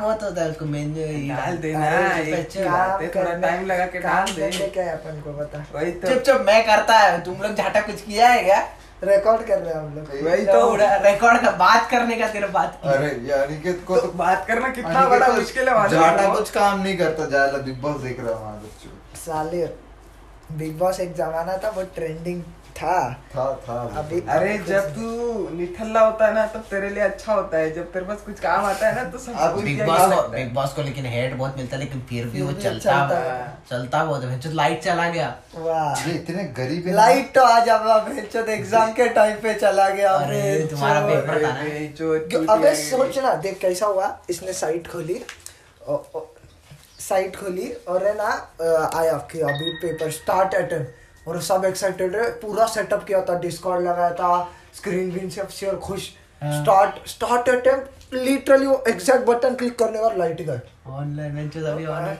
है उसको मेन्यू डाल देना एक बात थोड़ा करने- टाइम लगा के डाल दे। क्या है अपन को पता वही तो। चुप चुप मैं करता है तुम लोग झाटा कुछ किया है क्या? रिकॉर्ड कर रहे हैं हम लोग। वही तो रिकॉर्ड का बात करने का तेरा बात अरे अनिकेत को तो बात करना कितना बड़ा मुश्किल है है? कुछ काम नहीं करता बिग बॉस देख रहा हूँ साले बिग बॉस एक जमाना था वो ट्रेंडिंग था। था था अभी अरे जब तू निठल्ला होता है ना तब तेरे लिए अच्छा होता है। जब तेरे पास कुछ काम आता है ना तो सब बिग बॉस को बिग बॉस को लेकिन हेड बहुत मिलता है लेकिन फिर भी वो चलता चलता है। चलता बहुत है। जो लाइट चला गया। वाह। इतने गरीब लाइट तो आज अब अब एग्ज़ाम के टाइम पे चला गया। अरे, तुम्हारा पेपर था ना। अबे। सोच ना देख कैसा हुआ। इसने साइट खोली। साइट खोली और है ना आया कि अभी पेपर स्टार्ट अटेम्प्ट और सब एक्साइटेड है पूरा सेटअप किया था डिस्कॉर्ड लगाया था स्क्रीन ग्रीन से शेयर खुश। स्टार्ट स्टार्ट अटेम्प्ट लिटरली वो एग्जैक्ट बटन क्लिक करने और लाइट गए। ऑनलाइन बेंचेस अभी ऑनलाइन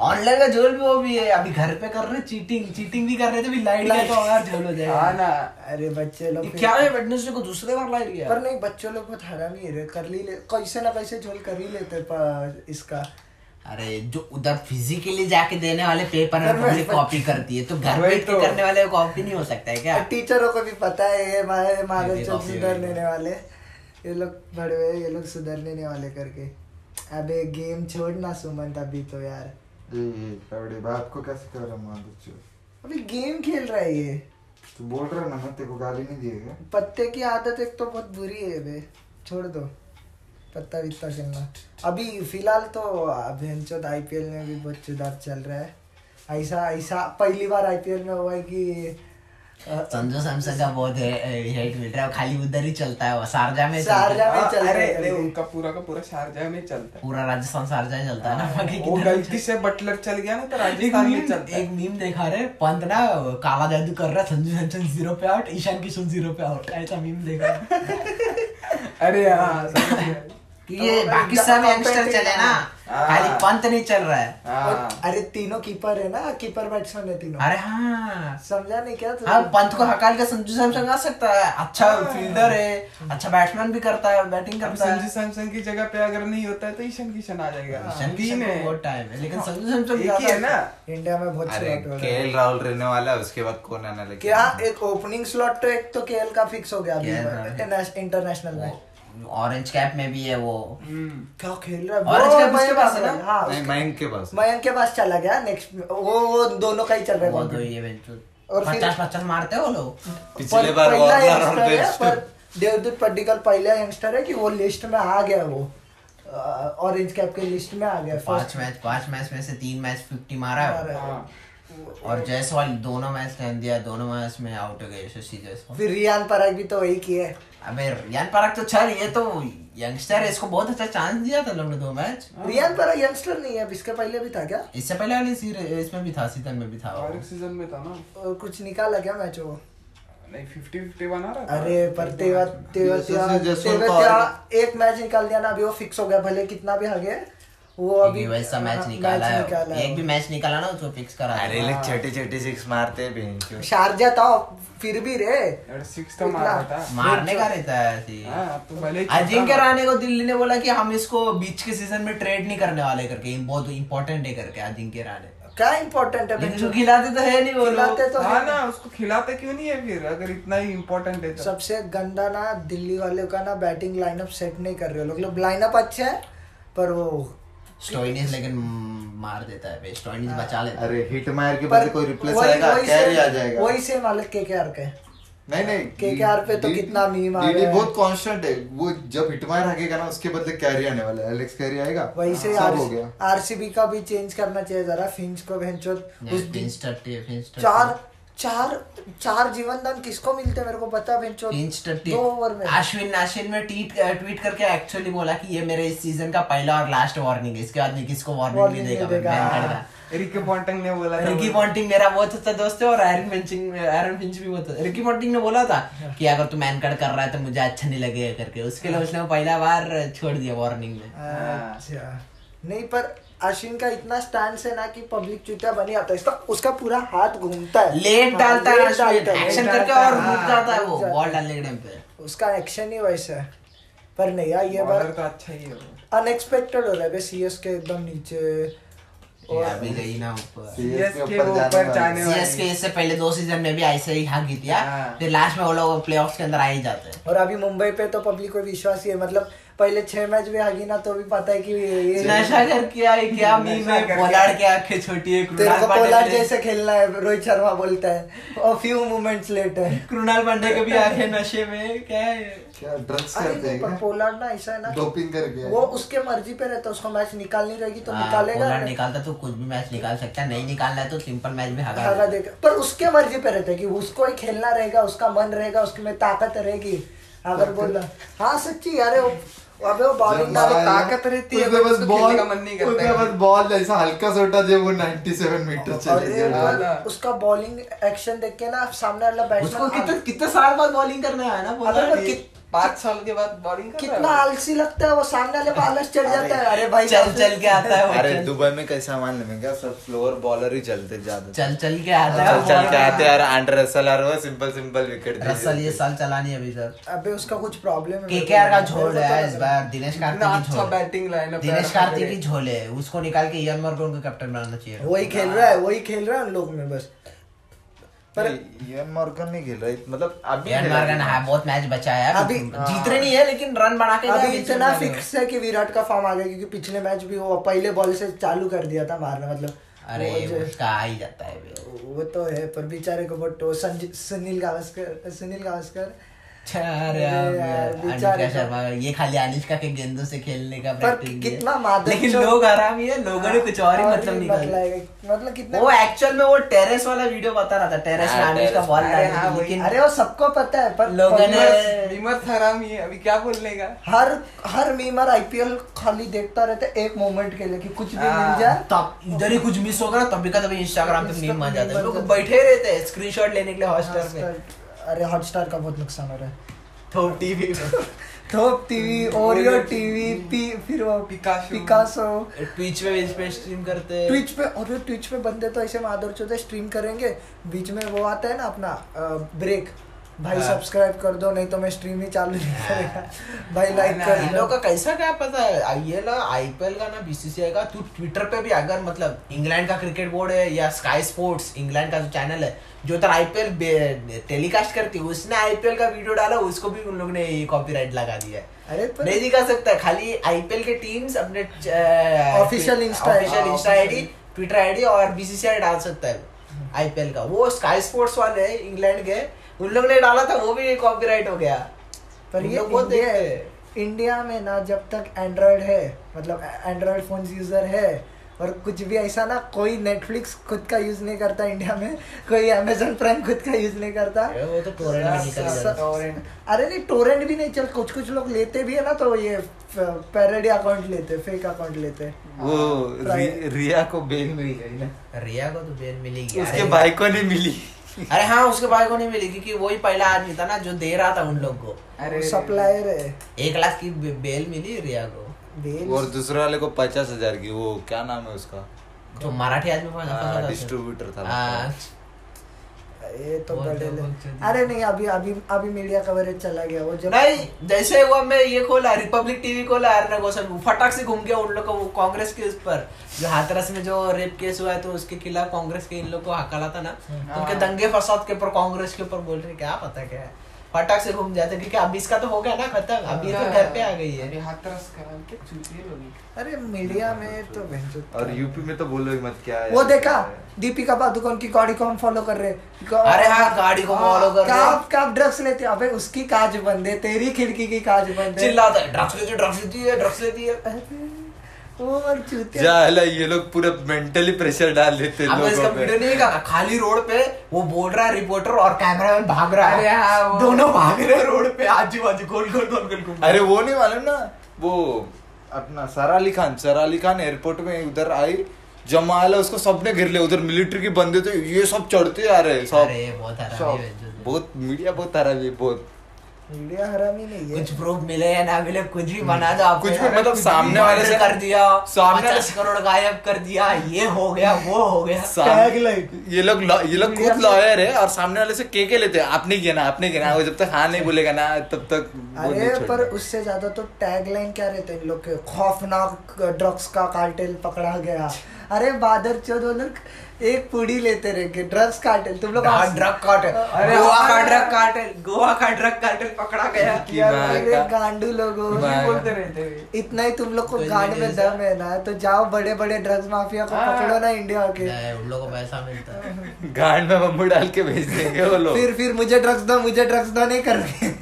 ऑनलाइन का झोल भी वो भी है। अभी घर पे कर रहे चीटिंग चीटिंग भी कर रहे थे भी लाइट गया तो और झोल हो हाँ जाएगा ना। अरे बच्चे लोग क्या है वेडनेसडे को दूसरे बार लाइट गया? पर नहीं बच्चों लोग बहुत हरामी है रे कर ही ले कैसे ना कैसे झोल कर ही लेते प- इसका। अरे जो उधर फिजिकली जाके देने वाले पेपर में पर पब्लिक कॉपी करती है तो घर बैठ के तो। करने वाले कॉपी नहीं हो सकता है क्या? टीचरों को भी पता है ये हमारे काफ़ी सुधरने है। वाले। ये लोग बड़े ये लोग सुधरने वाले करके। अबे गेम छोड़ना सुमंत अभी तो यार। बड़े बाप को कैसे कर रहा हूँ अभी गेम खेल रहा है ये। तू बोल रहा है ना मैं तेरे को गाली नहीं दिएगा पत्ते की आदत एक तो बहुत बुरी है बे। छोड़ दो। पत्ता वित्ता खेलना अभी फ़िलहाल तो भेंचोद आईपीएल में भी बहुत सुधार चल रहा है। ऐसा ऐसा पहली बार आईपीएल में हुआ है कि संजू सैमसन का बहुत हेट मिल रहा है। खाली उधर ही चलता है वो शारजा में शारजा में हाँ, चल रहा अरे है। अरे, उनका पूरा का पूरा शारजा में चलता है। पूरा राजस्थान शारजा ही चलता है ना बाकी वो गलती से बटलर चल गया ना तो राजस्थान में चलता एक है मीम देखा रे पंत ना काला जादू कर रहा है संजू सैमसन ज़ीरो पे आउट ईशान किशन ज़ीरो पे आउट ऐसा मीम देखा। अरे हाँ समझ कि ये तो बाकी सब यंगस्टर चले ना हाँ। खाली पंत नहीं चल रहा है। हाँ। अरे तीनों कीपर है ना कीपर बैट्समैन है तीनों। अरे हाँ। समझा नहीं क्या हाँ पंत को हकाल के संजू सैमसंग आ सकता है। अच्छा फील्डर है अच्छा बैट्समैन भी करता है बैटिंग करता है। संजू सैमसन की जगह पे अगर नहीं होता है तो ईशान किशन आ जाएगा। ईशान किशन है। बहुत टाइम है लेकिन संजू सैमसन एक ही है ना। इंडिया में बहुत अरे स्लॉट के गया राहुल रहने वाला है उसके बाद कौन आने लगे? क्या एक ओपनिंग स्लॉट तो एक तो केएल का फिक्स हो गया अभी। इंटरनेशनल में ऑरेंज कैप में भी है वो। हम्म। क्या खेल रहा है? उसके पास है ना? हाँ। नहीं मयंक के पास मयंक के पास चला गया। नेक्स्ट वो वो दोनों का ही चल रहा वो है तो ये बेंचो और पचास पचास मारते हो लोग। पिछले बार है, पर देवदूत पड्डीकल पहला यंगस्टर है कि वो लिस्ट में आ गया वो। ऑरेंज कैप के लिस्ट में आ गया। पाँच मैच पाँच मैच में से तीन मैच फिफ्टी मारा है। हाँ। और जायसवाल दोनों मैच खेल दिया दोनों मैच में आउट हो गए शशि जायसवाल। फिर रियान पराग भी तो वही किए। अबे रियान पराग तो चल ये तो यंगस्टर है इसको बहुत अच्छा चांस दिया था लोग ने दो मैच। रियान पराग यंगस्टर नहीं है अब इसके पहले भी था क्या? इससे पहले वाली सीरीज़ इसमें भी था सीज़न में भी था और एक सीज़न में था ना। और कुछ निकाला क्या मैच वो? नहीं फिफ्टी फिफ्टी बना रहा था। अरे पर तेवा तेवा तेवा तो एक मैच निकाल दिया ना अभी वो फिक्स हो गया भले कितना भी आगे वो अभी अभी वैसा मैच हाँ, निकाला है। एक भी मैच निकाला ना उसको फिक्स करा अरे। लोग छोटे छोटे सिक्स मारते हैं बेंच शारजा था फिर भी रे। सिक्स तो मार था। मारने का रहता है ऐसे ही। हाँ अब तो भले ही अजिंक्य राणे को दिल्ली ने बोला कि हम इसको बीच के सीज़न में ट्रेड नहीं करने वाले करके बहुत इंपॉर्टेंट है करके अजिंक्य राणे क्या इम्पोर्टेंट है खिलाते तो है नहीं वो खिलाते तो हाँ। है। ना उसको खिलाते क्यों नहीं है फिर? अगर इतना ही इम्पोर्टेंट है तो। सबसे गंदा ना दिल्ली वाले का ना बैटिंग लाइनअप सेट नहीं कर रहे हो लोग। लाइनअप अच्छे है पर वो स्टोइनिस लेकिन मार देता है स्टोइनिस बचा लेता है। अरे हिट मार के बदले कोई रिप्लेस आएगा कैरी आ जाएगा। वही से मालिक के के के नहीं नहीं KKR पे तो कितना meme आ गया है। बहुत कांस्टेंट है। वो जब हिटमायर आएगा ना उसके बदले कैरी आने वाला है। एलेक्स कैरी आएगा? वही से सब हो गया। आरसीबी का भी चेंज करना चाहिए जरा। फिंच को भेंचो उस दिन है फिंच चार चार चार जीवन दान किसको मिलते मेरे को पता भेंचो फिंच दो ओवर में। अश्विन अश्विन में ट्वीट ट्वीट करके एक्चुअली बोला कि ये मेरे इस सीज़न का पहला और लास्ट वार्निंग है। इसके बाद मैं किसको वार्निंग नहीं देगा देगा। रिकी पॉन्टिंग ने बोला था रिकी पॉन्टिंग मेरा बहुत अच्छा दोस्त है और एरन फिंचिंग एरन फिंच भी बहुत रिकी पॉन्टिंग ने बोला था कि अगर तू मैन कट कर रहा है तो मुझे अच्छा नहीं लगेगा करके। उसके लिए उसने पहला बार छोड़ दिया वार्निंग में। अच्छा। नहीं पर अश्विन का इतना स्टैंड है ना कि पब्लिक चुतिया बनी आता है। इसका उसका पूरा हाथ घूमता है। लेट हाँ, डालता है है, एक्शन करके और है, रुक हाँ, जाता है वो बॉल डालने के टाइम पे। उसका एक्शन ही वैसा है। पर नहीं यार ये बार तो अच्छा ही है अनएक्सपेक्टेड हो रहा है सी एस के एकदम नीचे। अभी गई ना ऊपर। CSK ऊपर ऊपर जाने वाली। सीएसके इससे पहले दो सीज़न में भी ऐसे ही हाँ जीतिया हाँ। फिर लास्ट में वो लोग प्लेऑफ्स के अंदर आ ही जाते हैं। और अभी मुंबई पे तो पब्लिक को विश्वास ही है। मतलब पहले छह मैच भी हागी ना तो भी पता है कि ये नशा कर क्या है क्या मीम नशा है पोलार्ड के आँखें छोटी है तेरे को कृणाल पांडे पोलार्ड जैसे खेलना है रोहित शर्मा बोलता है। और few moments later Krunal Pandya के भी आँखें नशे में क्या है क्या ड्रग्स करते पर हैं पोलार्ड ना ऐसा है ना डोपिंग करके वो उसके मर्ज़ी पे रहता है उसको मैच निकालनी रहेगी तो हाँ, निकालेगा। पोलार्ड निकालता तो कुछ भी मैच निकाल सकता है नहीं निकालना है तो सिंपल मैच हारा हारा देगा। पर उसके मर्ज़ी पे रहता है कि उसको ही खेलना रहेगा उसका मन रहेगा उसके में ताकत रहेगी। अगर बोला हाँ सच्ची अरे वो अबे वो बॉलिंग जब ताकत रहती है, उसके पर बाद उसको बॉल का मन नहीं करता उसके। बॉल ऐसा हल्का सा जो जब वो 97 मीटर चले गया उसका बॉलिंग एक्शन देख के ना सामने वाला उसको कितने बैट्समैन कितने साल बाद बॉलिंग करने आया ना पाँच साल के बाद बॉलिंग कितना आलसी लगता है वो सामने वाले को आलस चढ़ जाता है। अरे भाई चल चल के आता है अरे दुबई में कैसा मान लेंगे क्या सब स्लोअर बॉलर ही चलते ज़्यादा। चल चल के आता है चल चल के आते हैं यार अंडर रसल और वो सिंपल सिंपल विकेट रसल ये साल चला नहीं अभी तक अबे उसका कुछ प्रॉब्लम है केकेआर का झोल है इस बार दिनेश कार्तिक की अच्छा झोल। बैटिंग लाइनअप दिनेश कार्तिक की झोल है उसको निकाल के इयन मॉर्गन को कैप्टन बनाना चाहिए। वही खेल रहा है वही खेल रहा है उन लोग में बस। पर मॉर्गन नहीं खेल रहा है मतलब अभी मॉर्गन है। हाँ बहुत मैच बचा है अभी- जीत रहे नहीं है लेकिन रन बना के अभी इतना फिक्स है कि विराट का फॉर्म आ गया क्योंकि पिछले मैच भी वो पहले बॉल से चालू कर दिया था मारना मतलब अरे वो उसका आ ही जाता है वो तो है पर बेचारे को संजय सुनील गावस्कर सुनील गावस्कर शर्मा ये खाली अनुष्का के गेंदों से खेलने का है। कितना मादक लेकिन लोग आराम ही है लोगों ने कुछ और ही मतलब निकाला निकाला मतलब कितना वो एक्चुअल में वो टेरेस वाला वीडियो बता रहा था टेरेस में हाँ, अनुष्का बॉल में। अरे हाँ। लेकिन अरे वो सबको पता है पर लोगों ने- हरामी है अभी क्या बोलने का हर हर मीमर आईपीएल खाली देखता रहता है एक मोमेंट के लिए कि कुछ भी मिल हाँ। जाए तब इधर ही कुछ मिस होगा ना तभी का तभी इंस्टाग्राम पे मीम आ पे जाता है लोग है। बैठे रहते हैं स्क्रीनशॉट लेने के लिए हॉटस्टार पे Hotstar- अरे हॉटस्टार का बहुत नुकसान हो रहा है। थोप टीवी थोप टीवी ओरियो टीवी पी फिर वो पिकासो पिकासो ट्विच पे इस पे स्ट्रीम करते हैं। ट्विच पे और ट्विच पे बंदे तो ऐसे माधुर चौधरी स्ट्रीम करेंगे। बीच में वो आता है ना अपना ब्रेक भाई हाँ। सब्सक्राइब कर दो नहीं तो मैं स्ट्रीम ही चालू नहीं करेगा। भाई लाइक कर इन लोग का कैसा क्या पता है? आईएल आईपीएल का ना बीसीसीआई का तू ट्विटर पे भी अगर मतलब इंग्लैंड का क्रिकेट बोर्ड है या स्काई स्पोर्ट्स इंग्लैंड का जो चैनल है जो तर आईपीएल टेलीकास्ट करती है उसने आईपीएल का वीडियो डाला उसको भी उन लोग ने कॉपीराइट लगा दिया है। अरे पर नहीं दिखा सकता है खाली आईपीएल के टीम्स अपने Insta ID, official Insta. ID Twitter ID और बीसीसीआई डाल सकता है आईपीएल का। वो स्काई स्पोर्ट्स वाले इंग्लैंड के उन लोग ने डाला था वो भी कॉपीराइट हो गया। पर ये लोग बहुत इंडिया इंडिया में ना जब तक एंड्रॉयड है मतलब एंड्रॉयड फ़ोन यूज़र है और कुछ भी ऐसा ना कोई नेटफ्लिक्स खुद का यूज़ नहीं करता इंडिया में कोई अमेजोन प्राइम खुद का यूज़ नहीं करता। अरे वो तो torrent में निकल स- अरे नहीं टोरेंट भी नहीं चल कुछ कुछ लोग लेते भी है ना तो ये पैरेडी अकाउंट लेते फेक अकाउंट लेते। वो रि- रिया को बेल मिल गई ना। रिया को तो बेल मिलेगी। उसके भाई को नहीं मिली। अरे हाँ उसके भाई को नहीं मिली क्योंकि वही पहला आदमी था ना जो दे रहा था उन लोग को। अरे सप्लायर है। एक लाख की बेल मिली रिया को। बेल? और दूसरे वाले को पचास हज़ार की वो क्या नाम है उसका? जो मराठी आदमी था डिस्ट्रीब्यूटर था हाँ, ये तो अरे नहीं अभी अभी अभी मीडिया कवरेज चला गया वो जब नहीं जैसे हुआ मैं ये खोला रिपब्लिक टीवी खोला अर्नब गोस्वामी वो फटाक से घूम गया उन लोग का वो कांग्रेस के उस पर। जो हाथरस में जो रेप केस हुआ है तो उसके खिलाफ कांग्रेस के इन लोग को हकाला था ना। तो उनके दंगे फसाद के ऊपर कांग्रेस के ऊपर बोल रहे क्या पता क्या है? फटाक से घूम जाते क्योंकि अब इसका तो हो गया ना खत्म अभी तो घर पे आ गई अरे है अरे मीडिया में तो और यूपी में तो बोलो ही मत क्या है वो देखा दीपिका पादुकोण की गाड़ी को हम फॉलो कर रहे हैं। अरे हाँ, गाड़ी को हाँ, follow कर रहे हैं। कब कब ड्रग्स लेते हैं? अबे उसकी काज बंद है तेरी खिड़की की काज बंद है चिल्लाता है ड्रग्स लेती है ड्रग्स लेती है ड्रग्स लेती है जाला ये लोग पूरा मेंटली प्रेशर डाल देते हैं अब इसका लोगों वीडियो पे। नहीं देखा खाली रोड पे वो बोल रहा है रिपोर्टर और कैमरामैन भाग रहा है। हाँ, दोनों भाग रहे हैं रोड पे आजू बाजू गोल गोल गोल गोल घूम अरे वो नहीं मालूम ना वो अपना सारा अली खान सारा अली खान एयरपोर्ट में उधर आई जमा आला उसको सबने घेर लिया उधर मिलिट्री के बंदे थे ये सब चढ़ते आ रहे हैं सब। बहुत है जो- मीडिया बहुत हरामी है बहुत। मीडिया हरामी नहीं है। कुछ प्रूफ मिले या ना मिले कुछ भी बना दो आप कुछ भी मतलब सामने वाले से कर दिया सामने पचास करोड़ गायब कर दिया ये हो गया वो हो गया। सामने- Tagline. ये लोग ये लोग खुद लॉयर है और सामने वाले से के के लेते हैं। आपने किया ना आपने किया ना। वो जब तक हाँ नहीं बोलेगा ना तब तक अरे पर उससे ज़्यादा तो टैग लाइन क्या रहते हैं इन लोग के? खौफनाक ड्रग्स का कार्टेल पकड़ा गया। अरे बादर चौध वो लोग एक पुड़ी लेते रहेंगे। ड्रग्स कार्टेल तुम लोग हाँ, ड्रग कार्टेल अरे गोवा का। ड्रग कार्टेल गोवा का ड्रग कार्टेल पकड़ा गया। मैं गांडू। लोगों बोलते रहते हैं। इतना ही तुम लोग को गांड में दम है ना तो जाओ बड़े बड़े ड्रग्स माफिया को हाँ। पकड़ो ना इंडिया के। उन लोगों को पैसा मिलता है। गांड में बम्बू डाल के भेज देंगे वो लोग। फिर फिर मुझे ड्रग्स दो मुझे ड्रग्स दो नहीं करोगे।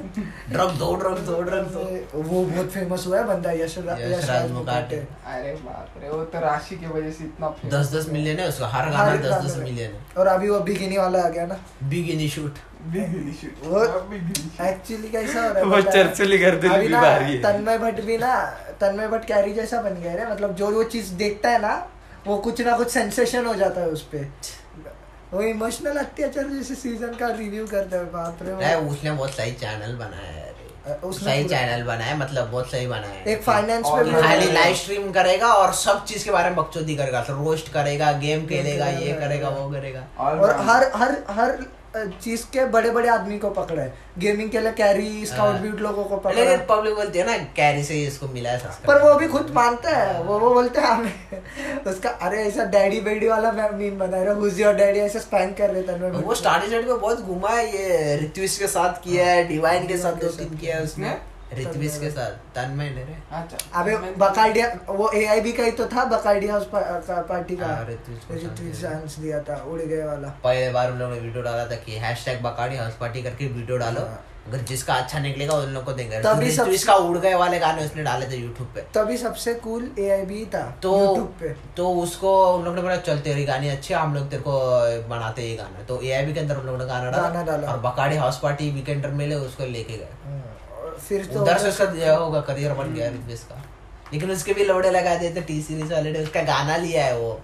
ड्रग दो ड्रग दो ड्रग दो। वो बहुत फ़ेमस हुआ है बंदा यशराज यशराज। मुकाटे अरे बाप रे वो तो राशि की वजह से इतना दस दस मिलियन है उसका हर दस दस मिलियन और अभी वो बिगिनी वाला आ गया ना। बिग इन शूट वो एक्चुअली कैसा हो रहा वो पता? चर्चिल अभी ना तन्मय भट्ट भी ना तन्मय भट्ट कैरी जैसा बन गया है मतलब जो वो चीज़ देखता है ना वो कुछ ना कुछ सेंसेशन हो जाता है उस पे वो इमोशनल अत्याचार जैसे सीज़न का रिव्यू करता है बाप रे उसने बहुत सही चैनल बनाया है। सही चैनल बनाया है, मतलब बहुत सही बनाया। है एक फाइनेंस पे खाली लाइव स्ट्रीम करेगा और सब चीज़ के बारे में बकचोदी करेगा तो रोस्ट करेगा गेम खेलेगा ये करेगा वो करेगा। और हर हर हर चीज़ के बड़े बड़े आदमी को पकड़े है। गेमिंग के लिए कैरी स्काउट हाँ। ब्यूट लोगों को पकड़ा लेकिन पब्लिक बोलती है ना कैरी से ही इसको मिला है पर वो भी खुद मानता है वो वो बोलते हैं हमें। उसका अरे ऐसा डैडी बेडी वाला मीम बना रहा हूँ योर डैडी ऐसे स्पैन कर रहे थे वो। स्टार्टिंग में बहुत घुमा है ये ऋत्विश के साथ किया है डिवाइन के साथ दो तीन किया है उसने। ने? ऋत्विश के साथ तन्मय ने रे अच्छा अबे बकाइडिया वो एआईबी का ही तो था बकाइडिया हाउस पा- का पार्टी का। हाँ, ऋत्विज को ऋत्विज चांस दिया था उड़ गए वाला। पहले बार उन लोगों ने वीडियो डाला था कि हैशटैग बकाड़ी हाउस पार्टी करके वीडियो डालो। हाँ। अगर जिसका अच्छा निकलेगा उन लोग को देंगे। तभी सब- ऋत्विज का उड़ गए वाले गाने उसने डाले थे यूट्यूब पे। तभी सबसे कूल एआईबी था तो यूट्यूब पे। तो उसको उन लोगों ने बोला चल तेरी गाने अच्छे हम लोग तेरे को बनाते ये गाना। तो एआईबी के अंदर उन लोगों ने गाना डाला। और बकाड़ी हाउस पार्टी वीकेंडर मिले उसको लेके गए। हाँ, फिर तो उधर से उसका होगा करियर बन गया ऋत्विज का। लेकिन उसके भी लोड़े लगा देते टी सीरीज़ वाले ने उसका गाना लिया है वो।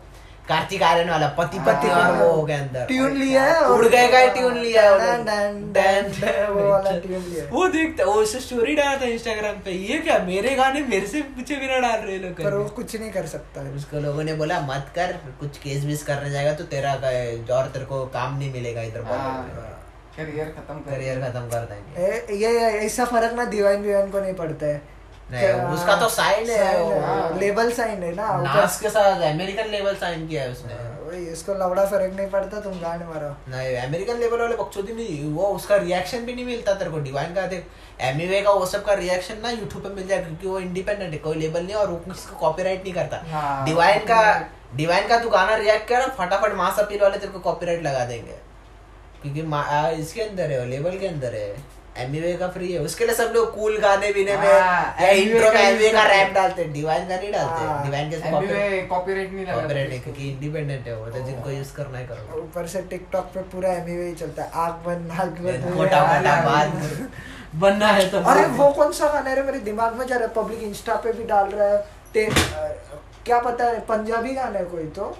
कार्तिक आर्यन वाला पति पति हाँ। और वो हो गया अंदर। ट्यून लिया है उड़ गए का ट्यून लिया है डन, उन्होंने। डन, डन, डन, डन, वो वाला ट्यून लिया वो देखता वो उससे स्टोरी डाला था इंस्टाग्राम पे ये क्या मेरे गाने मेरे से पीछे भी ना डाल रहे लोग पर वो कुछ नहीं कर सकता। है उसको लोगों ने बोला मत कर कुछ केस बीस करने जाएगा तो तेरा और तेरे को काम नहीं मिलेगा इधर हाँ, करियर खत्म कर करियर खत्म कर देंगे। ये ऐसा फ़र्क ना दीवान विवान को नहीं पड़ता है। नहीं, उसका तो sign है, हाँ। लेबल साइन है ना नास के साथ अमेरिकन लेवल साइन किया है उसने। वही इसको लवड़ा फ़र्क नहीं पड़ता तुम गांड मारो। नहीं अमेरिकन लेवल वाले बकचोदी नहीं वो उसका रिएक्शन भी नहीं मिलता तेरे को डिवाइन का देख। एमवे का वो सब का रिएक्शन ना यूट्यूब पे मिल जाएगा क्योंकि वो इंडिपेंडेंट है कोई लेबल नहीं और वो किसी कॉपीराइट नहीं करता। हाँ। डिवाइन का डिवाइन का तू गाना रिएक्ट कर फटाफट मास अपील वाले तेरे को कॉपीराइट लगा देंगे। क्योंकि इसके अंदर है लेवल के अंदर है। एमवे का फ्री है। उसके लिए सब लोग कूल गाने बीने में हाँ, या इंट्रो का में एमवे का रैप डालते हैं डिवाइन का नहीं डालते। हाँ। डिवाइन के एमबीए कॉपीराइट नहीं लगा कॉपीराइट है क्योंकि इंडिपेंडेंट है वो तो जिनको यूज़ करना है करो। ऊपर से टिकटॉक पे पूरा एमवे ही चलता है। आग बंद नाक बंद मोटा मोटा बाल बनना है तो अरे वो कौन सा गाना है मेरे दिमाग में जा रहा है। पब्लिक इंस्टा पे भी डाल रहा है। क्या पता है पंजाबी गाना है कोई तो।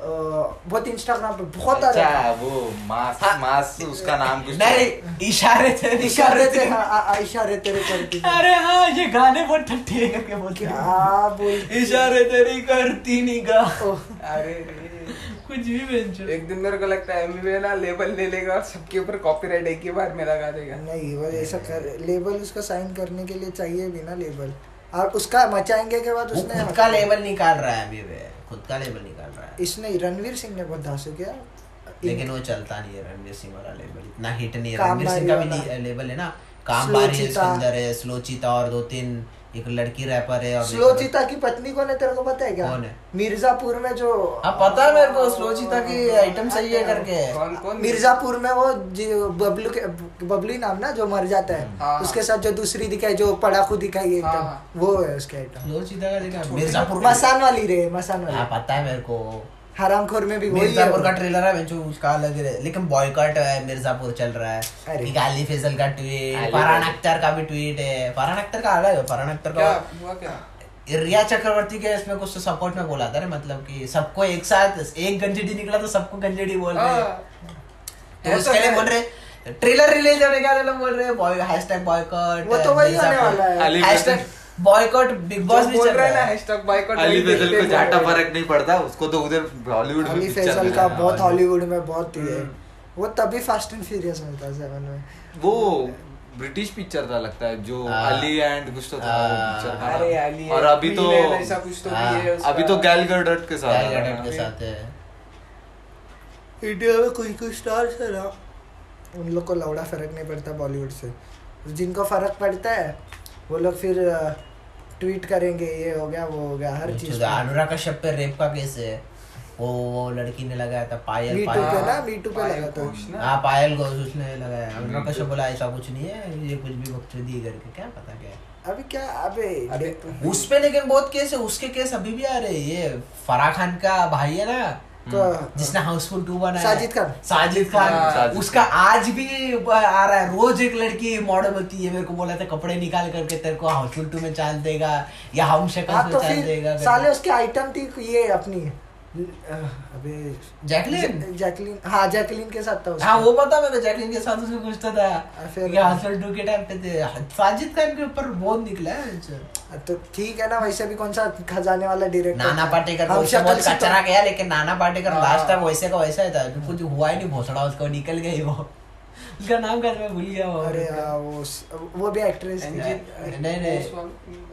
बहुत इंस्टाग्राम पे बहुत आ रहा है। अच्छा वो मास हाँ। मास उसका नाम कुछ नहीं इशारे थे इशारे थे हाँ, आ- आ- इशारे तेरे करती अरे हाँ ये गाने बहुत ठट्ठे करके बोलते हैं। क्या बोल इशारे तेरी करती निगाह। अरे कुछ भी बेंचो एक दिन मेरे को लगता है एमबीए ना लेबल ले लेगा और सबके ऊपर कॉपीराइट एक ही बार में लगा देगा। नहीं वो ऐसा कर लेबल उसका साइन करने के लिए चाहिए भी ना लेबल और उसका मचाएँगे के बाद उसने खुद का लेबल निकाल रहा है अभी वे। खुद का लेबल निकाल रहा है। इसने रणवीर सिंह ने बहुत धांसू किया। लेकिन वो चलता नहीं है रणवीर सिंह वाला लेबल इतना हिट नहीं है। रणवीर सिंह का भी लेबल है ना। काम बारी है अंदर है। स्लो चीता और दो तीन एक लड़की रैपर है और स्लो चीता की पत्नी कौन है तेरे को पता है क्या? कौन है? मिर्जापुर में जो हाँ पता है मेरे को स्लो चीता की आइटम सही है करके। कौन कौन? मिर्जापुर में वो जी- बबलू के बबलू नाम ना जो मर जाता है। हाँ। उसके साथ जो दूसरी दिखाई जो पड़ाकू दिखाई है हाँ। वो है उसके आइटम स्लो चीता का देखा मिर्जापुर मसान वाली रे मसान हाँ वाली पता है मेरे को। हरामखोर में भी वही है। मिर्जापुर का ट्रेलर है जो उसका अलग है लेकिन बॉयकॉट है मिर्जापुर चल रहा है। अरे। एक अली फैजल का ट्वीट फरहान अख्तर का भी ट्वीट है। फरहान अख्तर का अलग है फरहान अख्तर का हुआ क्या? रिया चक्रवर्ती के इसमें कुछ सपोर्ट में बोला था रे मतलब कि सबको एक साथ एक गंजेडी निकला तो सबको गंजेडी बोल रहे हैं। तो उसके लिए बोल रहे ट्रेलर रिलीज़ होने का लोग बोल रहे हैं हैशटैग बॉयकॉट वो तो वही होने वाला है। हैशटैग बॉयकॉट बिग बॉस भी चल रहा है ना हैशटैग बाइकॉट अली फैजल को जाटा फ़र्क नहीं पड़ता उसको तो उधर हॉलीवुड में फैजल का बहुत हॉलीवुड में बहुत ही है। वो तभी फास्ट एंड फ्यूरियस में था सेवन में। वो ब्रिटिश पिक्चर था लगता है जो हाँ। अली एंड कुछ तो था हाँ। पिक्चर का अरे अली और अभी तो ऐसा कुछ तो हाँ, भी है अभी तो गैल गडट के साथ है। के साथ है। इंडिया में कोई कोई स्टार्स है ना? उन लोग को लौड़ा फ़र्क नहीं पड़ता बॉलीवुड से। जिनको फ़र्क पड़ता है वो लोग फिर ट्वीट करेंगे ये हो गया वो हो गया हर चीज़ तो अनुराग कश्यप पे रेप का केस है। वो वो लड़की ने लगाया था पायल मीटू पे ना मीटू पे लगा था। घोष हाँ पायल घोष उसने लगाया। अनुराग कश्यप बोला ऐसा कुछ नहीं है ये कुछ भी बकचोदी करके क्या पता क्या है। अभी क्या अबे अबे उस पे लेकिन बहुत केस है उसके केस अभी भी आ रहे हैं। ये फराह खान का भाई है ना तो जिसने हाउसफुल टू बनाया साजिद खान। साजिद खान। उसका आज भी आ रहा है। रोज एक लड़की मॉडल होती है। मेरे को बोला था कपड़े निकाल करके तेरे को हाउसफुल टू में चाल देगा या हम शक्ल हाँ में चाल देगा साले उसके आइटम थी ये अपनी। अबे जैकलिन? जैकलिन हाँ जैकलिन के साथ था उसका। हाँ वो पता मेरे को जैकलिन के साथ उसमें पूछता था। फिर- कि हाउसफुल टू के टाइम पे थे। साजिद खान के ऊपर बहुत निकला है तो ठीक है ना वैसे भी कौन सा खजाने वाला डायरेक्टर नाना पाटेकर बहुत तो- कचरा गया लेकिन नाना पाटेकर हाँ। लास्ट तक वैसे का वैसा ही था। कुछ हुआ ही नहीं भोसड़ा उसको निकल गई वो। उसका नाम क्या मैं भूल गया वो। अरे हाँ, वो वो भी एक्ट्रेस थी। नहीं, नहीं।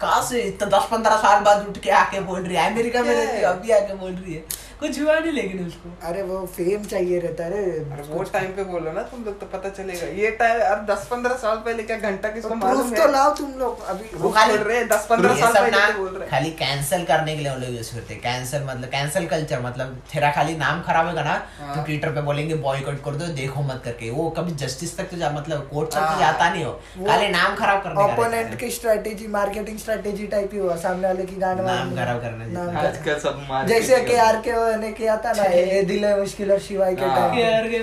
कहाँ से इतना दस पंद्रह साल बाद उठ के आके बोल रही है अमेरिका में रहती? अभी आके बोल रही है कुछ हुआ नहीं लेकिन उसको। अरे वो फेम चाहिए रहता है अरे वो टाइम पे बोलो ना तुम लोग तो पता चलेगा। ये टाइम यार दस पंद्रह साल पहले क्या घंटा किसको मालूम है? तो लाओ तुम लोग अभी वो खाली बोल रहे हैं, 10-15 साल पहले तो बोल रहे खाली कैंसिल करने के लिए लोग यूज़ करते हैं। कैंसिल मतलब कैंसिल कल्चर मतलब तेरा खाली नाम खराब होगा ना तो हाँ। ट्विटर पे बोलेंगे बॉयकॉट कर दो देखो मत करके। वो कभी जस्टिस तक तो जा मतलब कोर्ट तक तो हाँ। जाता नहीं हो। खाली नाम खराब करने का ओपोनेंट की स्ट्रेटेजी मार्केटिंग स्ट्रेटेजी टाइप ही हुआ सामने वाले की गांड नाम खराब करने आजकल सब मार जैसे के आर के ने किया था ना ये दिल है मुश्किल और शिवाय के हाँ। टाइम। केआर के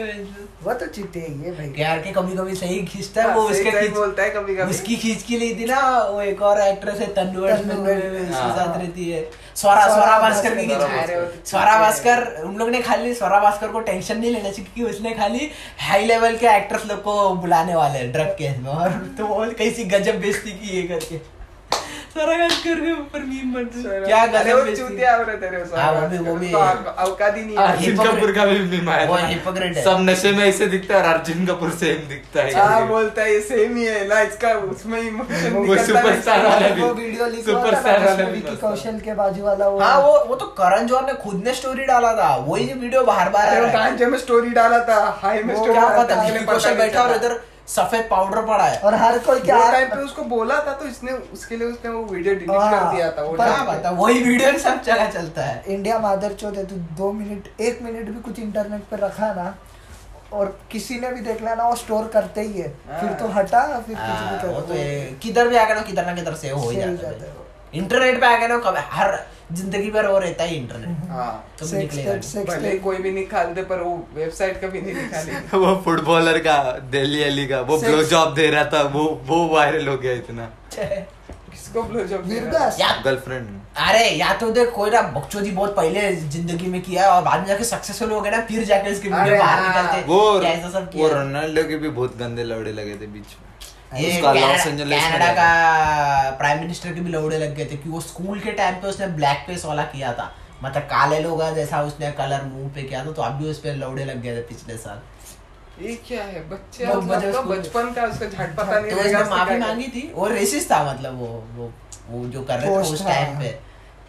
वो तो चीते ही है भाई। केआर के कभी कभी सही खींचता है हाँ, वो उसके सही खींच- बोलता है कभी कभी उसकी खींच के ली थी ना वो एक और एक्ट्रेस है तन्नू में उसके हाँ। साथ रहती है। स्वरा स्वरा भास्कर की खींच। तो स्वरा भास्कर उन लोग ने खाली स्वरा भास्कर को टेंशन नहीं लेना चाहिए क्योंकि उसने खाली हाई लेवल के एक्ट्रेस लोग को बुलाने वाले हैं ड्रग केस में। और तो वो कैसी गजब बेइज्जती की ये करके। स्वरा भास्कर के ऊपर मीम बन क्या गजब वो चूतिया हो रहे तेरे हाँ, वो भी- वो भी- औकात ही नहीं है अर्जुन कपूर का भी meme आया वो था। है। सब नशे में ऐसे दिखता है और अर्जुन कपूर सेम दिखता है हाँ बोलता है ये सेम ही है ना इसका उसमें इमोशन वो सुपरस्टार वाला भी वो वीडियो लीक सुपरस्टार वाला भी विकी बस था। कौशल के बाजू वाला वो हाँ वो वो तो करण जौहर ने खुद ने स्टोरी डाला था वही वीडियो बार बार अरे वो गांजे में स्टोरी डाला था हाई में स्टोरी क्या डाला पता था, विकी कौशल बैठा और इधर सफ़ेद पाउडर पड़ा है। और हर कोई क्या टाइम पे उसको बोला था तो इसने उसके लिए उसने वो वीडियो डिलीट हाँ, कर दिया था वो पर-। पता वही वीडियो सब जगह चलता है। इंडिया मादर चौथ है तू दो मिनट एक मिनट भी कुछ इंटरनेट पे रखा ना और किसी ने भी देख लिया ना वो स्टोर करते ही है। फिर तो हटा फिर कुछ भी हाँ, कर वो तो किधर भी आ गया ना किधर ना किधर से हो ही जाता है। है। इंटरनेट पे आ गया ना कब हर ज़िंदगी भर वो रहता है इंटरनेट हाँ। कभी निकलेगा। सेक्स भले कोई भी निकाल दे पर वो वेबसाइट कभी नहीं निकालेगी। वो फुटबॉलर का दिल्ली अली का वो ब्लो जॉब दे रहा था वो वो वायरल हो गया इतना। किसको ब्लो जॉब वीरदास। या गर्लफ्रेंड अरे या तो देख कोई ना बकचोदी बहुत पहले ज़िंदगी में किया और बाद में जाके सक्सेसफुल हो गया ना फिर जाके उसके वीडियो बाहर हाँ, निकलते। वो ऐसा सब किया? है? रोनाल्डो के भी बहुत गंदे लौड़े लगे थे बीच में। ये कनाडा। का प्राइम मिनिस्टर के भी लौड़े लग गए थे कि वो स्कूल के टाइम पे उसने ब्लैक फेस वाला किया था। मतलब काले लोग जैसा उसने कलर मुँह पे किया था तो अब भी उस पर लौड़े लग गए थे पिछले साल। ये क्या है? बच्चे मतलब तो बचपन का उसका झट पता नहीं तो उसने उसने माफ़ी मांगी थी। वो रेसिस्ट था मतलब वो वो वो जो कर रहे थे उस टाइम पे।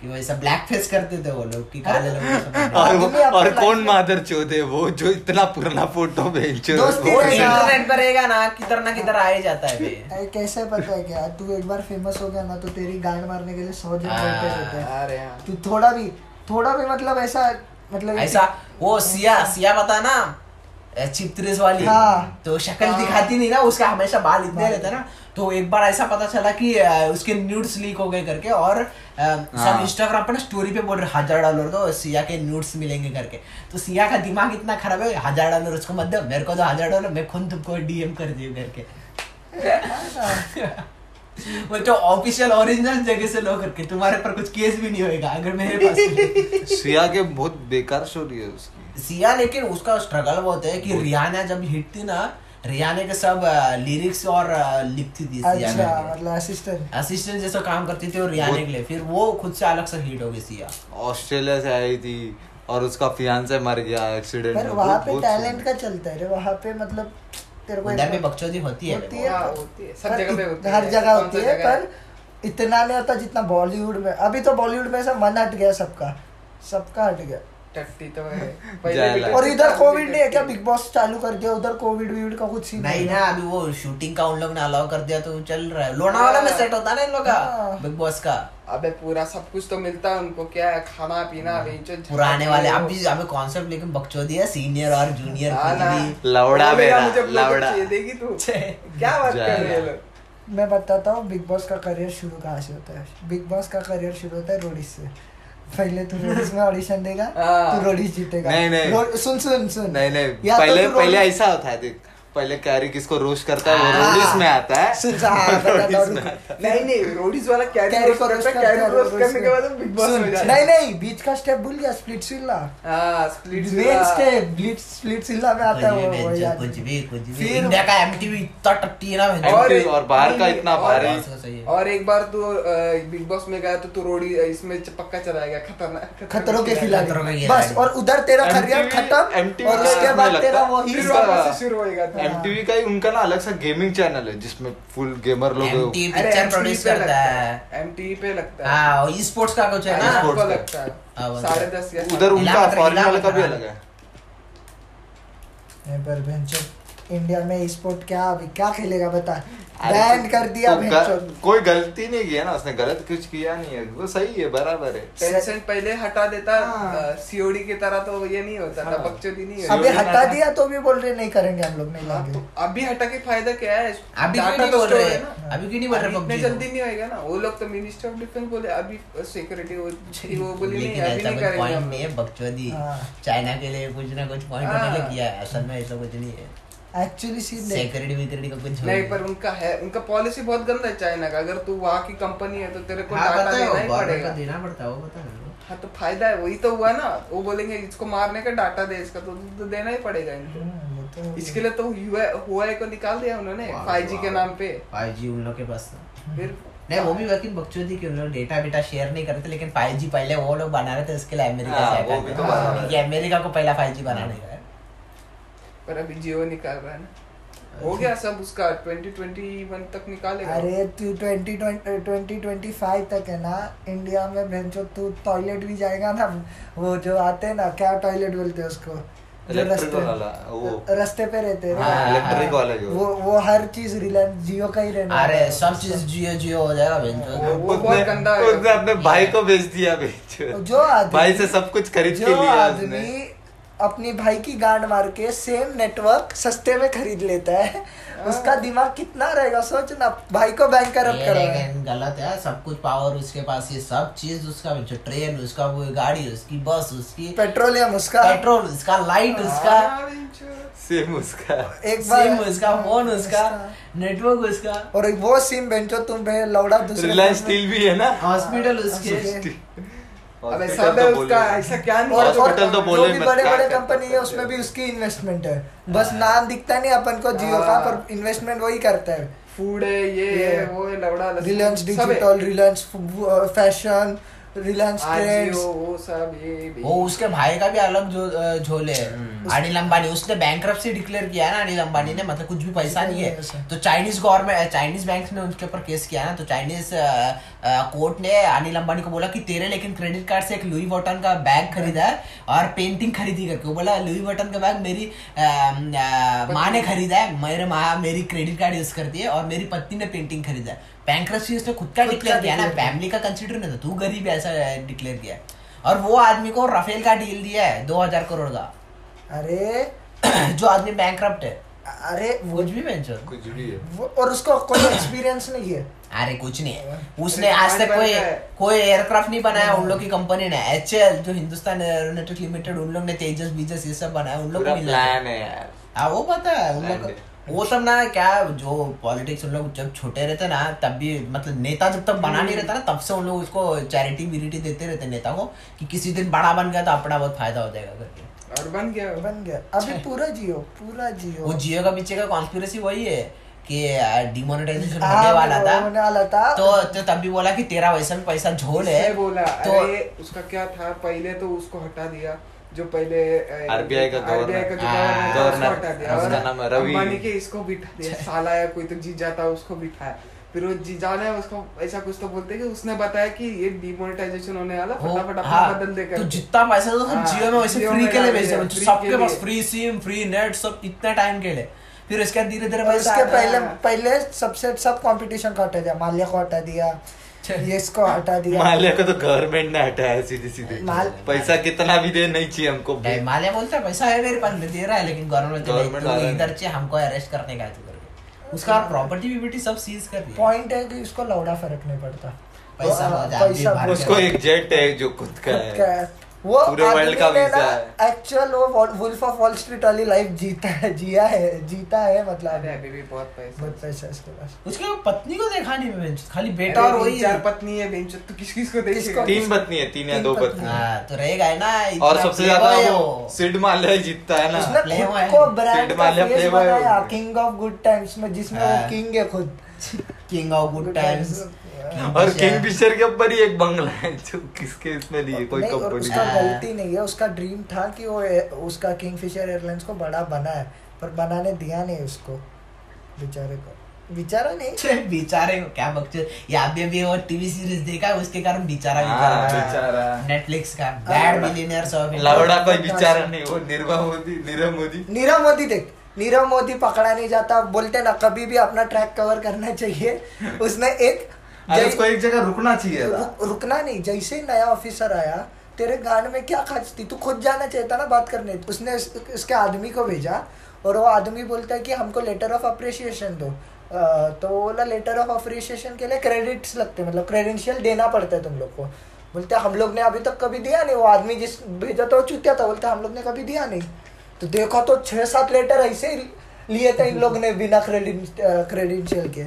कि वो ऐसा ब्लैक फेस करते थे वो लोग कि काले लोग और वो, और कौन मादर चौथ है वो जो इतना पुराना फ़ोटो भेज दोस्ती वो इंटरनेट पर रहेगा ना किधर ना किधर आ ही जाता है। अरे कैसे पता है क्या? तू एक बार फ़ेमस हो गया ना तो तेरी गांड मारने के लिए सौ जन हाँ। बैठे रहते हैं। अरे हाँ। तू थोड़ा भी थोड़ा भी मतलब ऐसा मतलब ऐसा वो सिया सिया पता ना चित्रिस वाली। हाँ। तो शक्ल दिखाती नहीं ना उसका हमेशा बाल इतने रहता हैं ना। तो एक बार ऐसा पता चला कि उसके न्यूड्स लीक हो गए करके और सब हाँ। इंस्टाग्राम पर ना स्टोरी पे बोल रहे हज़ार डॉलर दो सिया के न्यूड्स मिलेंगे करके। तो सिया का दिमाग इतना खराब है हज़ार डॉलर उसको मत दो मेरे को तो हज़ार डॉलर मैं खुद तुमको डीएम कर दी करके। वो तो ऑफिशियल ओरिजिनल जगह से लो करके तुम्हारे पर कुछ केस भी नहीं होएगा अगर मेरे पास सिया के बहुत बेकार स्टोरी है उसकी। सिया लेकिन उसका स्ट्रगल बहुत है कि रियाना जब हिट थी ना रियाना के सब लिरिक्स और लिखती थी अच्छा मतलब असिस्टेंट असिस्टेंट जैसा काम करती थी और रियाना के लिए। फिर वो खुद से अलग से हिट हो गई सिया ऑस्ट्रेलिया से आई थी और उसका फियांसे मर गया एक्सीडेंट पर वहाँ पे टैलेंट का चलता है रे वहाँ पे मतलब तेरे को भी बकचोदी होती है होती है हाँ, होती है। सब जगह पे होती है। हर जगह होती है है? पर इतना नहीं होता जितना बॉलीवुड में। अभी तो बॉलीवुड में से मन हट गया सबका। सबका हट गया। टट्टी तो है। और इधर कोविड नहीं है क्या? बिग बॉस चालू कर दिया उधर कोविड वीविड का कुछ सीन नहीं ना अभी वो शूटिंग का उन लोग ने अलाउ कर दिया तो चल रहा है। लोनावाला में सेट होता ना इन लोग का हाँ। बिग बॉस का। अबे पूरा सब कुछ तो मिलता है उनको क्या है? खाना पीना पुराने वाले अभी अभी कॉन्सेप्ट लेकिन बकचोदी है सीनियर और जूनियर हाँ लवड़ा मेरा, लवड़ा। देगी तू। क्या बात कर रहे हैं लोग? मैं बताता हूँ बिग बॉस का करियर शुरू कहाँ से होता है? बिग बॉस का करियर शुरू होता है रोडिस से। पहले तू रोडीज में ऑडिशन देगा हाँ। तू रोडीज जीतेगा नहीं, नहीं। सुन सुन सुन नहीं नहीं तो पहले पहले ऐसा होता है देख पहले कैरी किसको रोस्ट करता है? वो हाँ। रोडिस में आता है। रोडिस में। आता है। नहीं नहीं रोडीज वाला कैरी रोस्ट करता है कैरी करने के बाद बिग बॉस में जाता नहीं नहीं बीच का स्टेप भूल गया स्प्लिट सिल्ला हाँ स्प्लिट मेन स्टेप ब्लिट स्प्लिट सिल्ला में आता है वो कुछ भी कुछ भी। इंडिया का एमटीवी इतना टट्टी है ना और और बाहर का इतना भारी। और एक बार तू बिग बॉस में गया तो तू रोडी इसमें पक्का चला गया खतरनाक खतरों के खिलाड़ी। बस और उधर तेरा करियर खत्म और उसके बाद तेरा है। वही शुरू होएगा। एमटीवी का ही उनका ना अलग सा गेमिंग चैनल है जिसमें फुल गेमर लोग MTV पिक्चर प्रोड्यूस करता है। एमटीवी पे लगता है। हाँ। ई स्पोर्ट्स का कुछ है हाँ, ना e-sports का। लगता हाँ, है साढ़े दस उधर उनका फॉरेन वाले का भी अलग है। नहीं, पर इंडिया में स्पोर्ट क्या अभी क्या खेलेगा बता। बैन कर दिया तो बेंचो ग- कोई गलती नहीं किया ना उसने गलत कुछ किया नहीं है। वो सही है बराबर है। टेंशन पहले हटा देता हाँ। सीओडी की तरह तो ये नहीं होता हाँ। बकचोदी नहीं अभी होती। हटा दिया तो भी बोल रहे नहीं करेंगे हम लोग नहीं हाँ, तो अभी हटा के फ़ायदा क्या है? अभी क्यों नहीं तो बोल रहे? है ना। अभी क्यों नहीं बोल रहे इतने जल्दी नहीं होएगा ना। वो लोग तो मिनिस्टर ऑफ़ डिफेंस बोले अभी सिक्योरिटी वो वो बोली नहीं अभी नहीं करेंगे पॉइंट नहीं है बकचोदी। हाँ। चाइना के लिए कुछ ना कुछ पॉइंट हाँ। होने है असल में ऐसा कुछ नहीं है। एक्चुअली सीन देख सिक्योरिटी विक्योरिटी का कुछ नहीं पर उनका है उनका पॉलिसी बहुत गंदा है चाइना का। अगर तू वहाँ की कंपनी है तो तेरे को हाँ डाटा देना ही पड़ेगा। देना पड़ता है वो बता रहे हो। हाँ तो फ़ायदा है वही तो हुआ ना। वो बोलेंगे इसको मारने का डाटा दे इसका तो, तो देना ही पड़ेगा इनको। वो तो इसके लिए तो हुआ को निकाल दिया उन्होंने फाइव जी के नाम पे। 5G उन लोग के पास। था फिर नहीं वो भी लेकिन बकचोदी के उन लोग डेटा बेटा शेयर नहीं करते लेकिन 5G पहले वो लोग बना रहे थे उसके लिए अमेरिका हाँ, से वो भी तो बना रहे क्योंकि अमेरिका को पहला 5G बनाने का है। पर अभी जियो निकाल रहा है ना। हो गया सब उसका 2021 तक निकालेगा। अरे तू ट्वेंटी ट्वेंटी ट्वेंटी फाइव तक है ना। इंडिया में बेंचो तू टॉयलेट भी जाएगा ना। वो जो आते हैं ना क्या टॉयलेट बोलते हैं उसको? जो वाला पे रहते हैं। हाँ, इलेक्ट्रिक वाला जो। वो वो हर चीज़ रिलायंस जियो का ही रहना। अरे सब चीज़ जियो जियो हो जाएगा बेंचो वो- बहुत गंदा है। उसने अपने भाई को बेच दिया बेच जो आदमी भाई से सब कुछ खरीद के जो लिया उसने। आदमी अपनी भाई की गांड मार के सेम नेटवर्क सस्ते में खरीद लेता है। उसका दिमाग कितना रहेगा? सोच ना भाई को बैंक करप्ट कर रहा है। गलत है सब कुछ पावर उसके पास ये सब चीज़ उसका जो ट्रेन उसका वो गाड़ी उसकी बस उसकी पेट्रोलियम उसका। पेट्रोल उसका लाइट उसका हाँ, बेंचो। सेम उसका एक बार सिम उसका फ़ोन उसका उसका। नेटवर्क उसका और वो सिम बेंचो तुम बे लौड़ा दूसरे रिलायंस स्टील भी है ना? हॉस्पिटल उसके। उसके। अबे सब है उसका ऐसा क्या नहीं और है? हॉस्पिटल तो बोले मत, बड़े बड़े कंपनी है उसमें भी उसकी इन्वेस्टमेंट है। बस नाम दिखता नहीं अपन को जियो का हाँ। पर इन्वेस्टमेंट वही करता है। फ़ूड है ये ये है वो है लवड़ा Reliance Digital Reliance Fashion Reliance Trends वो सब ये वो उसके भाई का भी अलग जो झोले है। हम्म। अनिल अंबानी उसने बैंक डिक्लेयर किया है ना अनिल अंबानी ने मतलब कुछ भी पैसा नहीं है। तो चाइनीज़ गवर्नमेंट चाइनीज़ बैंक ने उनके ऊपर केस किया ना तो चाइनीज़ कोर्ट ने अनिल अंबानी को बोला कि तेरे लेकिन क्रेडिट कार्ड से एक लुई वॉटन का बैग खरीदा है और पेंटिंग खरीदी करके। वो बोला लुई वॉटन का बैग मेरी माँ ने खरीदा है मेरे माँ मेरी क्रेडिट कार्ड यूज़ करती है और मेरी पत्नी ने पेंटिंग खरीदा है। बैंक उसने खुद का डिक्लेयर किया ना फैमिली का कंसिडर नहीं था तू गरीब ऐसा डिक्लेयर किया और वो आदमी को राफेल का डील दिया है दो हज़ार करोड़ का। अरे। जो आदमी बैंक है। अरे वो कुछ भी बेंचो कुछ भी है। वो और उसको कोई एक्सपीरियंस नहीं है। अरे कुछ नहीं है। उसने आज तक कोई कोई एयरक्राफ्ट नहीं बनाया उन लोग की कंपनी ने। एच जो हिंदुस्तान एरोनॉटिक लिमिटेड उन लोग ने तेजस बीजस ये सब बनाया उन लोग को मिला है यार। हाँ वो पता है उन लोग वो सब ना क्या जो पॉलिटिक्स उन लोग जब छोटे रहते ना तब भी मतलब नेता जब तक बना नहीं रहता ना तब से उन लोग उसको चैरिटी विरिटी देते रहते नेता को कि किसी दिन बड़ा बन गया तो अपना बहुत फ़ायदा हो जाएगा करके। और बन गया। बन गया। अभी पूरा जियो पूरा जियो। वो जियो का पीछे का कॉन्स्पिरेसी वही है कि डिमोनेटाइजेशन हाँ, होने वाला था। होने वाला था। तो तो तब भी बोला कि तेरा वैसा भी पैसा झोल है। बोला तो अरे उसका क्या था? पहले तो उसको हटा दिया। जो पहले RBI का आरबीआई का जो हाँ, गवर्नर था, उसको हटा दिया। उसका नाम रवि। अंबानी के इसको बिठा दिया। साला है कोई तो जीजा था उसको बिठाया फिर वो जीजा ने उसको ऐसा कुछ तो बोलते कि उसने बताया कि ये डिमोनेटाइजेशन होने वाला फटाफट अपना हाँ, बदल दे तो जितना पैसा तो सब हाँ, जियो में वैसे फ्री के लिए भेज फ्री सबके पास फ्री सिम फ्री नेट सब इतने टाइम के लिए। फिर उसके धीरे धीरे उसके पहले पहले सबसे सब कंपटीशन को हटा दिया माल्या को हटा दिया। ये इसको हटा दिया। माल्या को तो गवर्नमेंट ने हटाया सीधे सीधे माल- पैसा कितना भी दे नहीं चाहिए हमको। माल्या बोलता है पैसा है मेरे पास में दे रहा है लेकिन गवर्नमेंट Government इधर चाहिए हमको अरेस्ट करने का है तू उसका प्रॉपर्टी विपर्टी सब सीज कर दिया। पॉइंट है कि उसको लौड़ा फ़र्क नहीं पड़ता। पैसा उसको एक जेट है जो खुद का है। वो पूरे world का वीज़ा है। एक्चुअल वो वुल्फ ऑफ़ वॉल स्ट्रीट वाली लाइफ जीता है जिया है जीता है मतलब। अभी भी बहुत पैसा। बहुत पैसा है इसके पास। उसके पत्नी को देखा नहीं मैं खाली बेटा और वही चार पत्नी है बेंच। तू किस किस को देखेगा? तीन पत्नी है तीन या दो पत्नी। हाँ तो रहेगा है ना और सबसे ज़्यादा है वो। सिड माल्या ही जीतता है ना। उसने खुद को ब्रांड का फेस है बनाया। किंग ऑफ़ गुड टाइम्स में जिसमें वो हाँ। किंग है खुद। किंग ऑफ़ गुड टाइम्स और किंग फिशर के ऊपर ही एक बंगला है जो किसके इसमें लिए कोई कंपनी उसका। गलती नहीं है उसका ड्रीम था कि वो उसका किंगफिशर एयरलाइंस को बड़ा बना है पर बनाने दिया नहीं उसको बेचारे को। बेचारा नहीं? बेचारे को क्या बकचोद यहाँ पे भी वो टीवी सीरीज़ देखा है, उसके कारण बेचारा हाँ, बेचारा बेचारा। नेटफ्लिक्स का बैड मिलियनियर्स ऑफ़ लवड़ा कोई बेचारा नहीं वो निर्मला मोदी नीरव मोदी। नीरव मोदी देख नीरव मोदी पकड़ा नहीं जाता बोलते ना कभी भी अपना ट्रैक कवर करना चाहिए। उसने एक अरे उसको एक जगह रुकना चाहिए रुकना नहीं जैसे ही नया ऑफिसर आया तेरे गांड में क्या खाच थी? तू खुद जाना चाहता ना बात करने। उसने इसके आदमी को भेजा और वो आदमी बोलता है कि हमको लेटर ऑफ़ अप्रिसिएशन दो। तो वो बोला लेटर ऑफ़ अप्रिसिएशन के लिए क्रेडिट्स लगते हैं मतलब क्रेडेंशियल देना पड़ता है तुम लोग को। बोलते हम लोग ने अभी तक कभी दिया नहीं। वो आदमी जिस भेजा था वो चुतिया था बोलते हम लोग ने कभी दिया नहीं। तो देखो तो छह सात लेटर ऐसे ही लिए थे इन लोग ने बिना क्रेडिट क्रेडेंशियल के।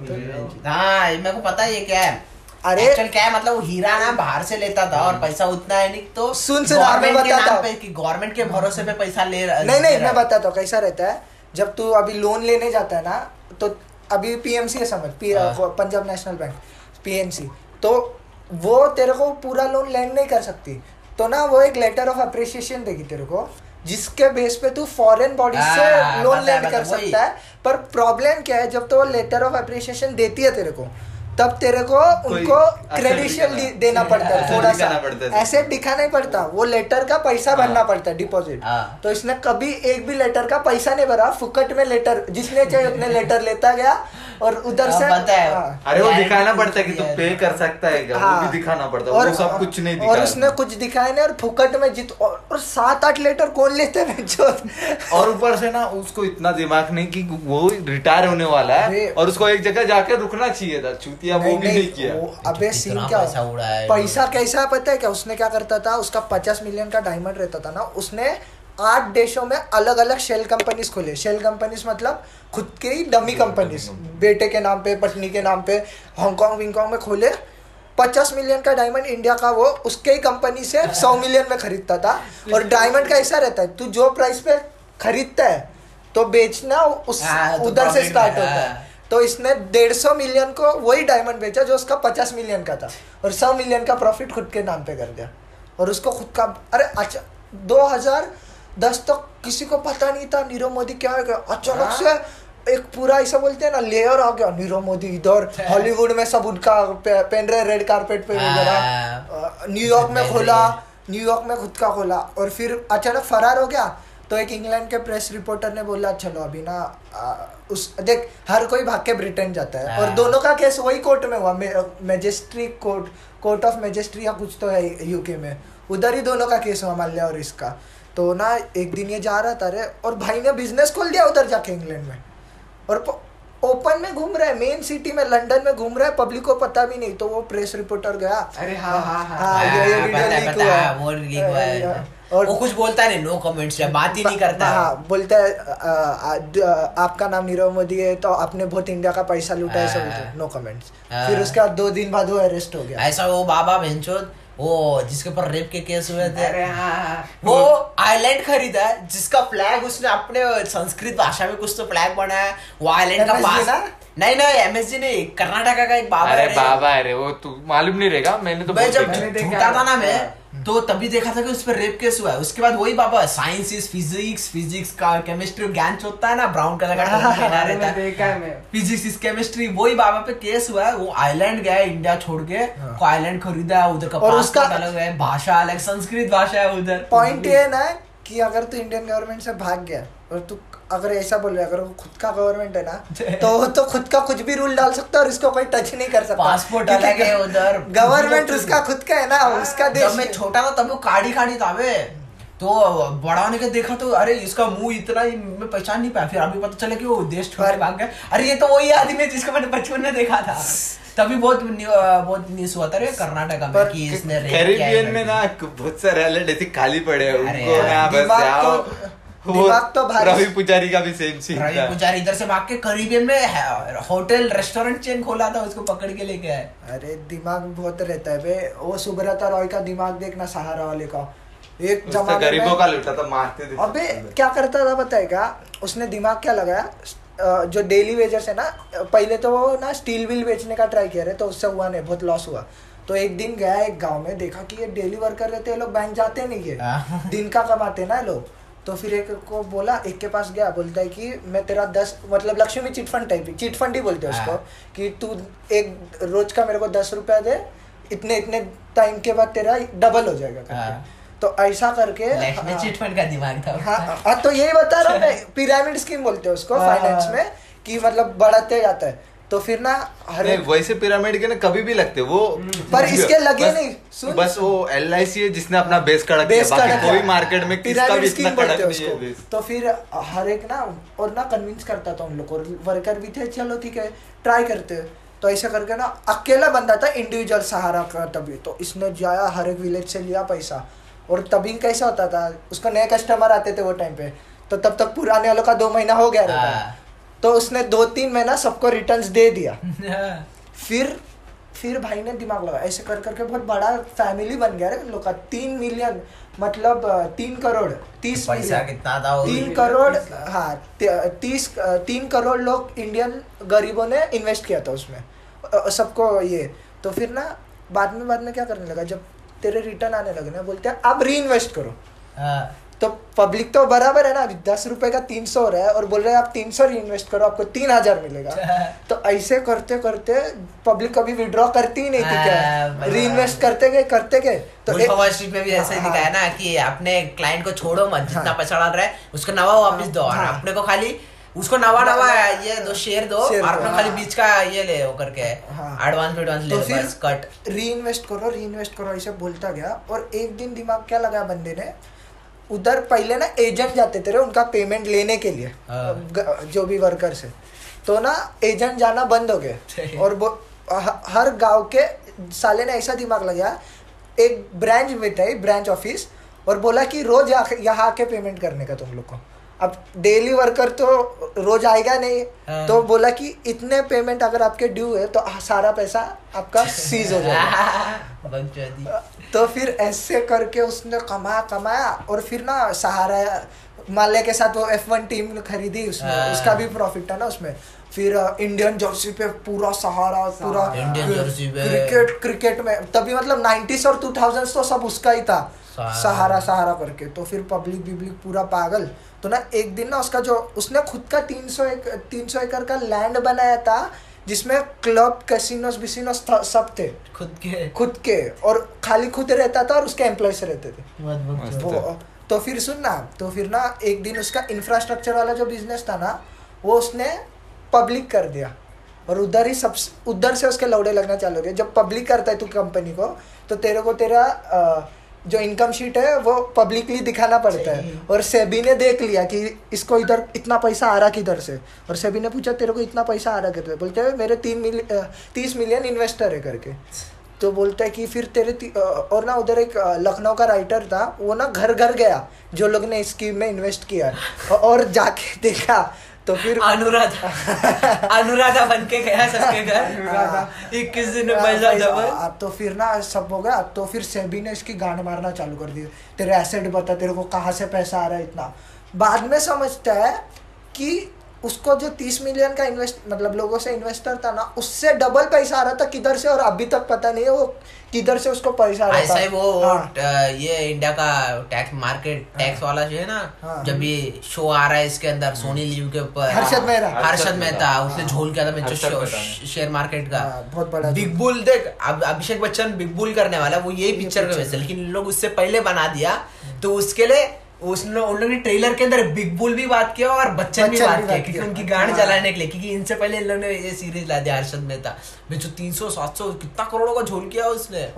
हाँ मेरे को पता है ये क्या है। अरे- एक्चुअल क्या है मतलब वो हीरा ना बाहर से लेता था और पैसा उतना है नहीं तो सुन सुन, हाँ, मैं गवर्नमेंट के बताता नाम हूँ। पे कि गवर्नमेंट के भरोसे पे पैसा ले रहा नहीं नहीं मैं बताता हूँ कैसा रहता है जब तू अभी लोन लेने जाता है ना तो अभी पीएमसी है समझ पी, हाँ। पंजाब नेशनल बैंक पीएनसी तो वो तेरे को पूरा लोन लैंड नहीं कर सकती। तो ना वो एक लेटर ऑफ़ अप्रिसिएशन देगी तेरे को जिसके बेस पे तू फॉरेन बॉडी से हाँ, लोन लैंड कर है। सकता है। पर प्रॉब्लम क्या है जब तो वो लेटर ऑफ़ अप्रिशिएशन देती है तेरे को तब तेरे को उनको क्रेडिशियल देना पड़ता है थोड़ा सा। ऐसे दिखाना ही पड़ता वो लेटर का पैसा हाँ। भरना पड़ता है डिपॉजिट हाँ। तो इसने कभी एक भी लेटर का पैसा नहीं भरा फुकट में लेटर जिसने चाहे उतने लेटर लेता गया और उधर से पता है। हाँ। अरे वो दिखाना पड़ता है कि तू पे कर सकता है क्या? वो हाँ। भी दिखाना पड़ता है। वो सब कुछ नहीं और दिखाया उसने कुछ दिखाया नहीं और फुकट में जीत और, और सात आठ लेटर कौन लेते हैं जो और ऊपर से ना उसको इतना दिमाग नहीं कि वो रिटायर होने वाला है और उसको एक जगह जाके रुकना चाहिए था। चूतिया वो भी नहीं किया। वो- अबे सीन क्या? पैसा उड़ा है? पैसा कैसा पता है क्या? उसने क्या करता था? उसका पचास मिलियन का डायमंड रहता था ना। उसने आठ देशों में अलग अलग शेल कंपनीज़ खोले। शेल कंपनीज़ मतलब खुद के ही डमी कंपनीज़ बेटे के नाम पे पत्नी के नाम पे हांगकॉन्ग विंगकॉन्ग में खोले। पचास मिलियन का डायमंड इंडिया का वो उसके ही कंपनी से सौ मिलियन में खरीदता था। और डायमंड का ऐसा रहता है तू जो प्राइस पे खरीदता है तो बेचना उस हाँ, तो उधर से स्टार्ट होता है। हाँ। तो इसने डेढ़ सौ मिलियन को वही डायमंड बेचा जो उसका पचास मिलियन का था। और सौ मिलियन का प्रॉफिट खुद के नाम पे कर दिया। और उसको खुद का अरे अच्छा दो हज़ार दस तक किसी को पता नहीं था नीरव मोदी क्या है अचानक से एक पूरा ऐसा बोलते हैं ना लेयर आ गया। नीरव मोदी इधर हॉलीवुड में सब उनका पे- पेन रहे रेड कारपेट पे हाँ। वगैरह। न्यूयॉर्क में खोला न्यूयॉर्क में खुद का खोला। और फिर अचानक फरार हो गया। तो एक इंग्लैंड के प्रेस रिपोर्टर ने बोला चलो अभी ना आ, उस देख हर कोई भाग के ब्रिटेन जाता है। और हाँ। दोनों का केस वही कोर्ट में हुआ। Magistrate court court of magistrate या कुछ तो है यूके में। उधर ही दोनों का केस हुआ माल्या और इसका। तो ना एक दिन ये जा रहा था रे और भाई ने बिज़नेस खोल दिया उधर जाके इंग्लैंड में और ओपन में घूम रहा है मेन सिटी में लंदन में घूम रहा है पब्लिक को पता भी नहीं तो वो प्रेस रिपोर्टर गया अरे हाँ हाँ हाँ हाँ, ये- हाँ, वीडियो लीक हुआ है, है। वो लीक हुआ है। और- वो कुछ बोलता नहीं नो कमेंट्स बात ही नहीं करता हाँ बोलता है आपका नाम नीरव मोदी है तो आपने बहुत इंडिया का पैसा लूटा है सब। नो कमेंट्स हाँ। फिर उसके बाद दो दिन बाद वो अरेस्ट हो गया ऐसा वो बाबा भेंचोद वो जिसके ऊपर रेप के केस हुए थे। अरे हाँ वो आइलैंड खरीदा है जिसका फ्लैग उसने अपने संस्कृत भाषा में कुछ तो फ्लैग बनाया है। वो आइलैंड का पास ना? नहीं नहीं एमएसजी नहीं कर्नाटका का एक बाबा अरे बाबा अरे वो तू मालूम नहीं रहेगा मैंने तो भाई जब झूठा था ना मैं तो तभी देखा था कि उस पर रेप केस हुआ है। उसके बाद वही बाबा साइंस इज़ फिजिक्स फिजिक्स का केमिस्ट्री ज्ञान होता है ना ब्राउन कलर का रहता है। है फिजिक्स इज़ केमिस्ट्री वही बाबा पे केस हुआ है। वो आइलैंड गया है इंडिया छोड़ के आइलैंड खरीदा है उधर का पासपोर्ट उसका- अलग है भाषा अलग संस्कृत भाषा है उधर। पॉइंट ये ना कि अगर तू इंडियन गवर्नमेंट से भाग गया और तू अगर ऐसा बोल रहे है अगर वो खुद का गवर्नमेंट है ना तो वो तो खुद का कुछ भी रूल डाल सकता है और इसको कोई टच नहीं कर सकता। पासपोर्ट अलग है उधर। गवर्नमेंट उसका खुद का है ना उसका देश जब मैं छोटा था तब वो काड़ी काड़ी था बे। तो बड़ा होने के देखा तो अरे इसका मुँह इतना ही मैं पहचान नहीं पाया। फिर अभी पता चला कि वो देश छोड़ भाग गया। अरे ये तो वही आदमी है जिसको मैंने बचपन में देखा था। तभी बहुत बहुत न्यूज़ हुआ था कर्नाटका में कि इसने कैरिबियन में ना बहुत सारे आइलैंड ऐसे खाली पड़े हैं। उनको ना बस जाओ। तो- वो दिमाग तो भारी- रवि पुजारी का भी सेम सीन रवि पुजारी इधर से भाग के करीबियन में होटल रेस्टोरेंट चेन खोला था उसको पकड़ के लेके आए। अरे दिमाग बहुत रहता है बे। वो सुब्रता रॉय का दिमाग देखना सहारा वाले का। एक उसने जमाने गरीबों का लूटा था मारते थे। अबे क्या करता था बताएगा? उसने दिमाग क्या लगाया? जो डेली वेजर्स है ना पहले तो वो ना स्टील व्हील बेचने का ट्राई किया रहे तो उससे हुआ नहीं बहुत लॉस हुआ। तो एक दिन गया एक गाँव में देखा कि ये डेली वर्कर रहते हैं लोग बैंक जाते नहीं है। हाँ। दिन का कमाते ना लोग। तो फिर एक को बोला एक के पास गया बोलता है कि मैं तेरा दस मतलब Lakshmi chit fund type chit fund ही बोलते हैं उसको हाँ। कि तू एक रोज का मेरे को दस रुपया दे इतने इतने टाइम के बाद तेरा डबल हो जाएगा करके। हाँ। तो ऐसा करके लक्ष्मी हाँ। चिटफंड का दिमाग था हाँ हाँ, तो यही बता रहा हूँ पिरामिड स्कीम बोलते हैं उसको हाँ। फाइनेंस में कि मतलब बढ़ाते जाता है तो फिर ना हर वैसे पिरामिड के ना कभी भी लगते वो पर इसके लगे बस- नहीं, सुन। बस वो एल आई सी है जिसने अपना बेस कड़क बेस बाकी कड़क कोई मार्केट में किसका पिरामिड भी इतना स्कीम बोलते हैं है तो फिर हर एक ना और ना कन्विंस करता था उन लोग को वर्कर भी थे चलो ठीक है ट्राई करते तो ऐसा करके ना अकेला बंदा था इंडिविजुअल सहारा का तभी। तो इसने जाया हर एक विलेज से लिया पैसा। और तभी कैसा होता था उसको नए कस्टमर आते थे वो टाइम पे। तो तब तक पुराने वालों का दो महीना हो गया रहता। हाँ। तो उसने दो तीन महीना सबको रिटर्न्स दे दिया। फिर फिर भाई ने दिमाग लगा ऐसे कर करके बहुत बड़ा फैमिली बन गया रे लोग का। तीन मिलियन मतलब तीन करोड़ तीस पैसा कितना था तीन करोड़ हाँ तीस तीन करोड़ लोग इंडियन गरीबों ने इन्वेस्ट किया था उसमें। सबको ये। तो फिर ना बाद में बाद में क्या करने लगा? जब तेरे रिटर्न आने लगे ना बोलते हैं अब री इन्वेस्ट करो। हाँ। तो पब्लिक तो बराबर है ना अभी दस रुपए का तीन सौ हो रहा है और बोल रहे हैं आप तीन सौ इन्वेस्ट करो आपको तीन हज़ार मिलेगा। तो ऐसे करते करते पब्लिक कभी विड्रॉ करती ही नहीं थी हाँ, क्या री इन्वेस्ट करते गए करते गए। तो एक स्ट्रीट में भी ऐसे ही हाँ, दिखाया ना कि अपने क्लाइंट को छोड़ो मत जितना हाँ। पैसा डाल रहा है उसको नवा वापस दो। और हाँ। अपने को खाली उसको नवा नवा ये दो शेयर दो और हाँ। खाली बीच का ये ले वो करके हाँ। एडवांस एडवांस ले तो बस कट री इन्वेस्ट करो री इन्वेस्ट करो ऐसे बोलता गया। और एक दिन दिमाग क्या लगा बंदे ने? उधर पहले ना एजेंट जाते थे रे उनका पेमेंट लेने के लिए हाँ। जो भी वर्कर से। तो ना एजेंट जाना बंद हो गया। और वो हर गाँव के साले ने ऐसा दिमाग लगाया एक ब्रांच में था ब्रांच ऑफ़िस और बोला कि रोज यहाँ आके पेमेंट करने का तुम लोग को। अब डेली वर्कर तो रोज आएगा नहीं हाँ। तो बोला कि इतने पेमेंट अगर आपके ड्यू है तो सारा पैसा आपका सीज हो जाएगा तो फिर ऐसे करके उसने कमाया कमाया और फिर ना सहारा माल्या के साथ वो एफ़ वन टीम खरीदी उसने हाँ। उसका भी प्रॉफिट था ना उसमें फिर इंडियन जर्सी पे पूरा सहारा पूरा। क्रिकेट क्रिकेट में तभी मतलब 90s और 2000s तो सब उसका ही था सहारा। सहारा करके तो फिर पब्लिक बिब्लिक पूरा पागल। तो ना एक दिन ना उसका जो उसने खुद का 300 एक 300 एकड़ का लैंड बनाया था जिसमें क्लब कैसीनोस बिसिनोस सब थे। खुद के। खुद के और खाली खुद रहता था और उसके एम्प्लॉयज़ रहते थे। वो तो फिर सुन ना तो फिर ना एक दिन उसका इंफ्रास्ट्रक्चर वाला जो बिज़नेस था ना वो उसने पब्लिक कर दिया। और उधर ही सब उधर से उसके लौड़े लगना चालू हो गए। जब पब्लिक करता है तू कंपनी को तो तेरे को तेरा अ, जो इनकम शीट है वो पब्लिकली दिखाना पड़ता है। और सेबी ने देख लिया कि इसको इधर इतना पैसा आ रहा किधर से? और सेबी ने पूछा तेरे को इतना पैसा आ रहा किधर बोलते हैं मेरे तीन मिलियन तीस मिलियन इन्वेस्टर है करके। तो बोलता है कि फिर तेरे और ना उधर एक लखनऊ का राइटर था वो ना घर घर गया जो लोग ने इस स्कीम में इन्वेस्ट किया और जाके देखा तो फिर अनुराधा। अनुराधा बन के गया सबके घर। इक्कीस दिन में हाँ, पैसा पैसा- डबल हाँ, तो फिर ना सब हो गया। तो फिर सेबी ने इसकी गांड मारना चालू कर दी। तेरे एसेट बता तेरे को कहाँ से पैसा आ रहा है इतना? बाद में समझता है कि उसको जो तीस मिलियन का इन्वेस्ट मतलब लोगों से इन्वेस्टर था ना उससे डबल पैसा आ रहा था किधर से? और अभी तक पता नहीं है वो किधर से उसको पैसा ऐसा था ही वो हाँ। ये इंडिया का टैक्स मार्केट टैक्स वाला जो है ना हाँ। जब ये शो आ रहा है इसके अंदर सोनी लीव के ऊपर हर्षद मेहरा। हर्षद मेहता। उसने झोल किया था मैं। शेयर मार्केट का हाँ, बहुत बड़ा बिग बुल देख अब अभिषेक बच्चन बिग बुल करने वाला वो यही पिक्चर का वैसे लेकिन लोग उससे पहले बना दिया तो उसके लिए उसने उन लोगों ने ट्रेलर के अंदर बिग बुल भी बात किया और बच्चन भी बात किया क्योंकि उनकी गांड हाँ। जलाने के लिए क्योंकि इनसे पहले इन लोगों ने ये सीरीज़ ला दिया हर्षद मेहता में जो तीन सौ सात सौ कितना करोड़ों का झोल किया उसने।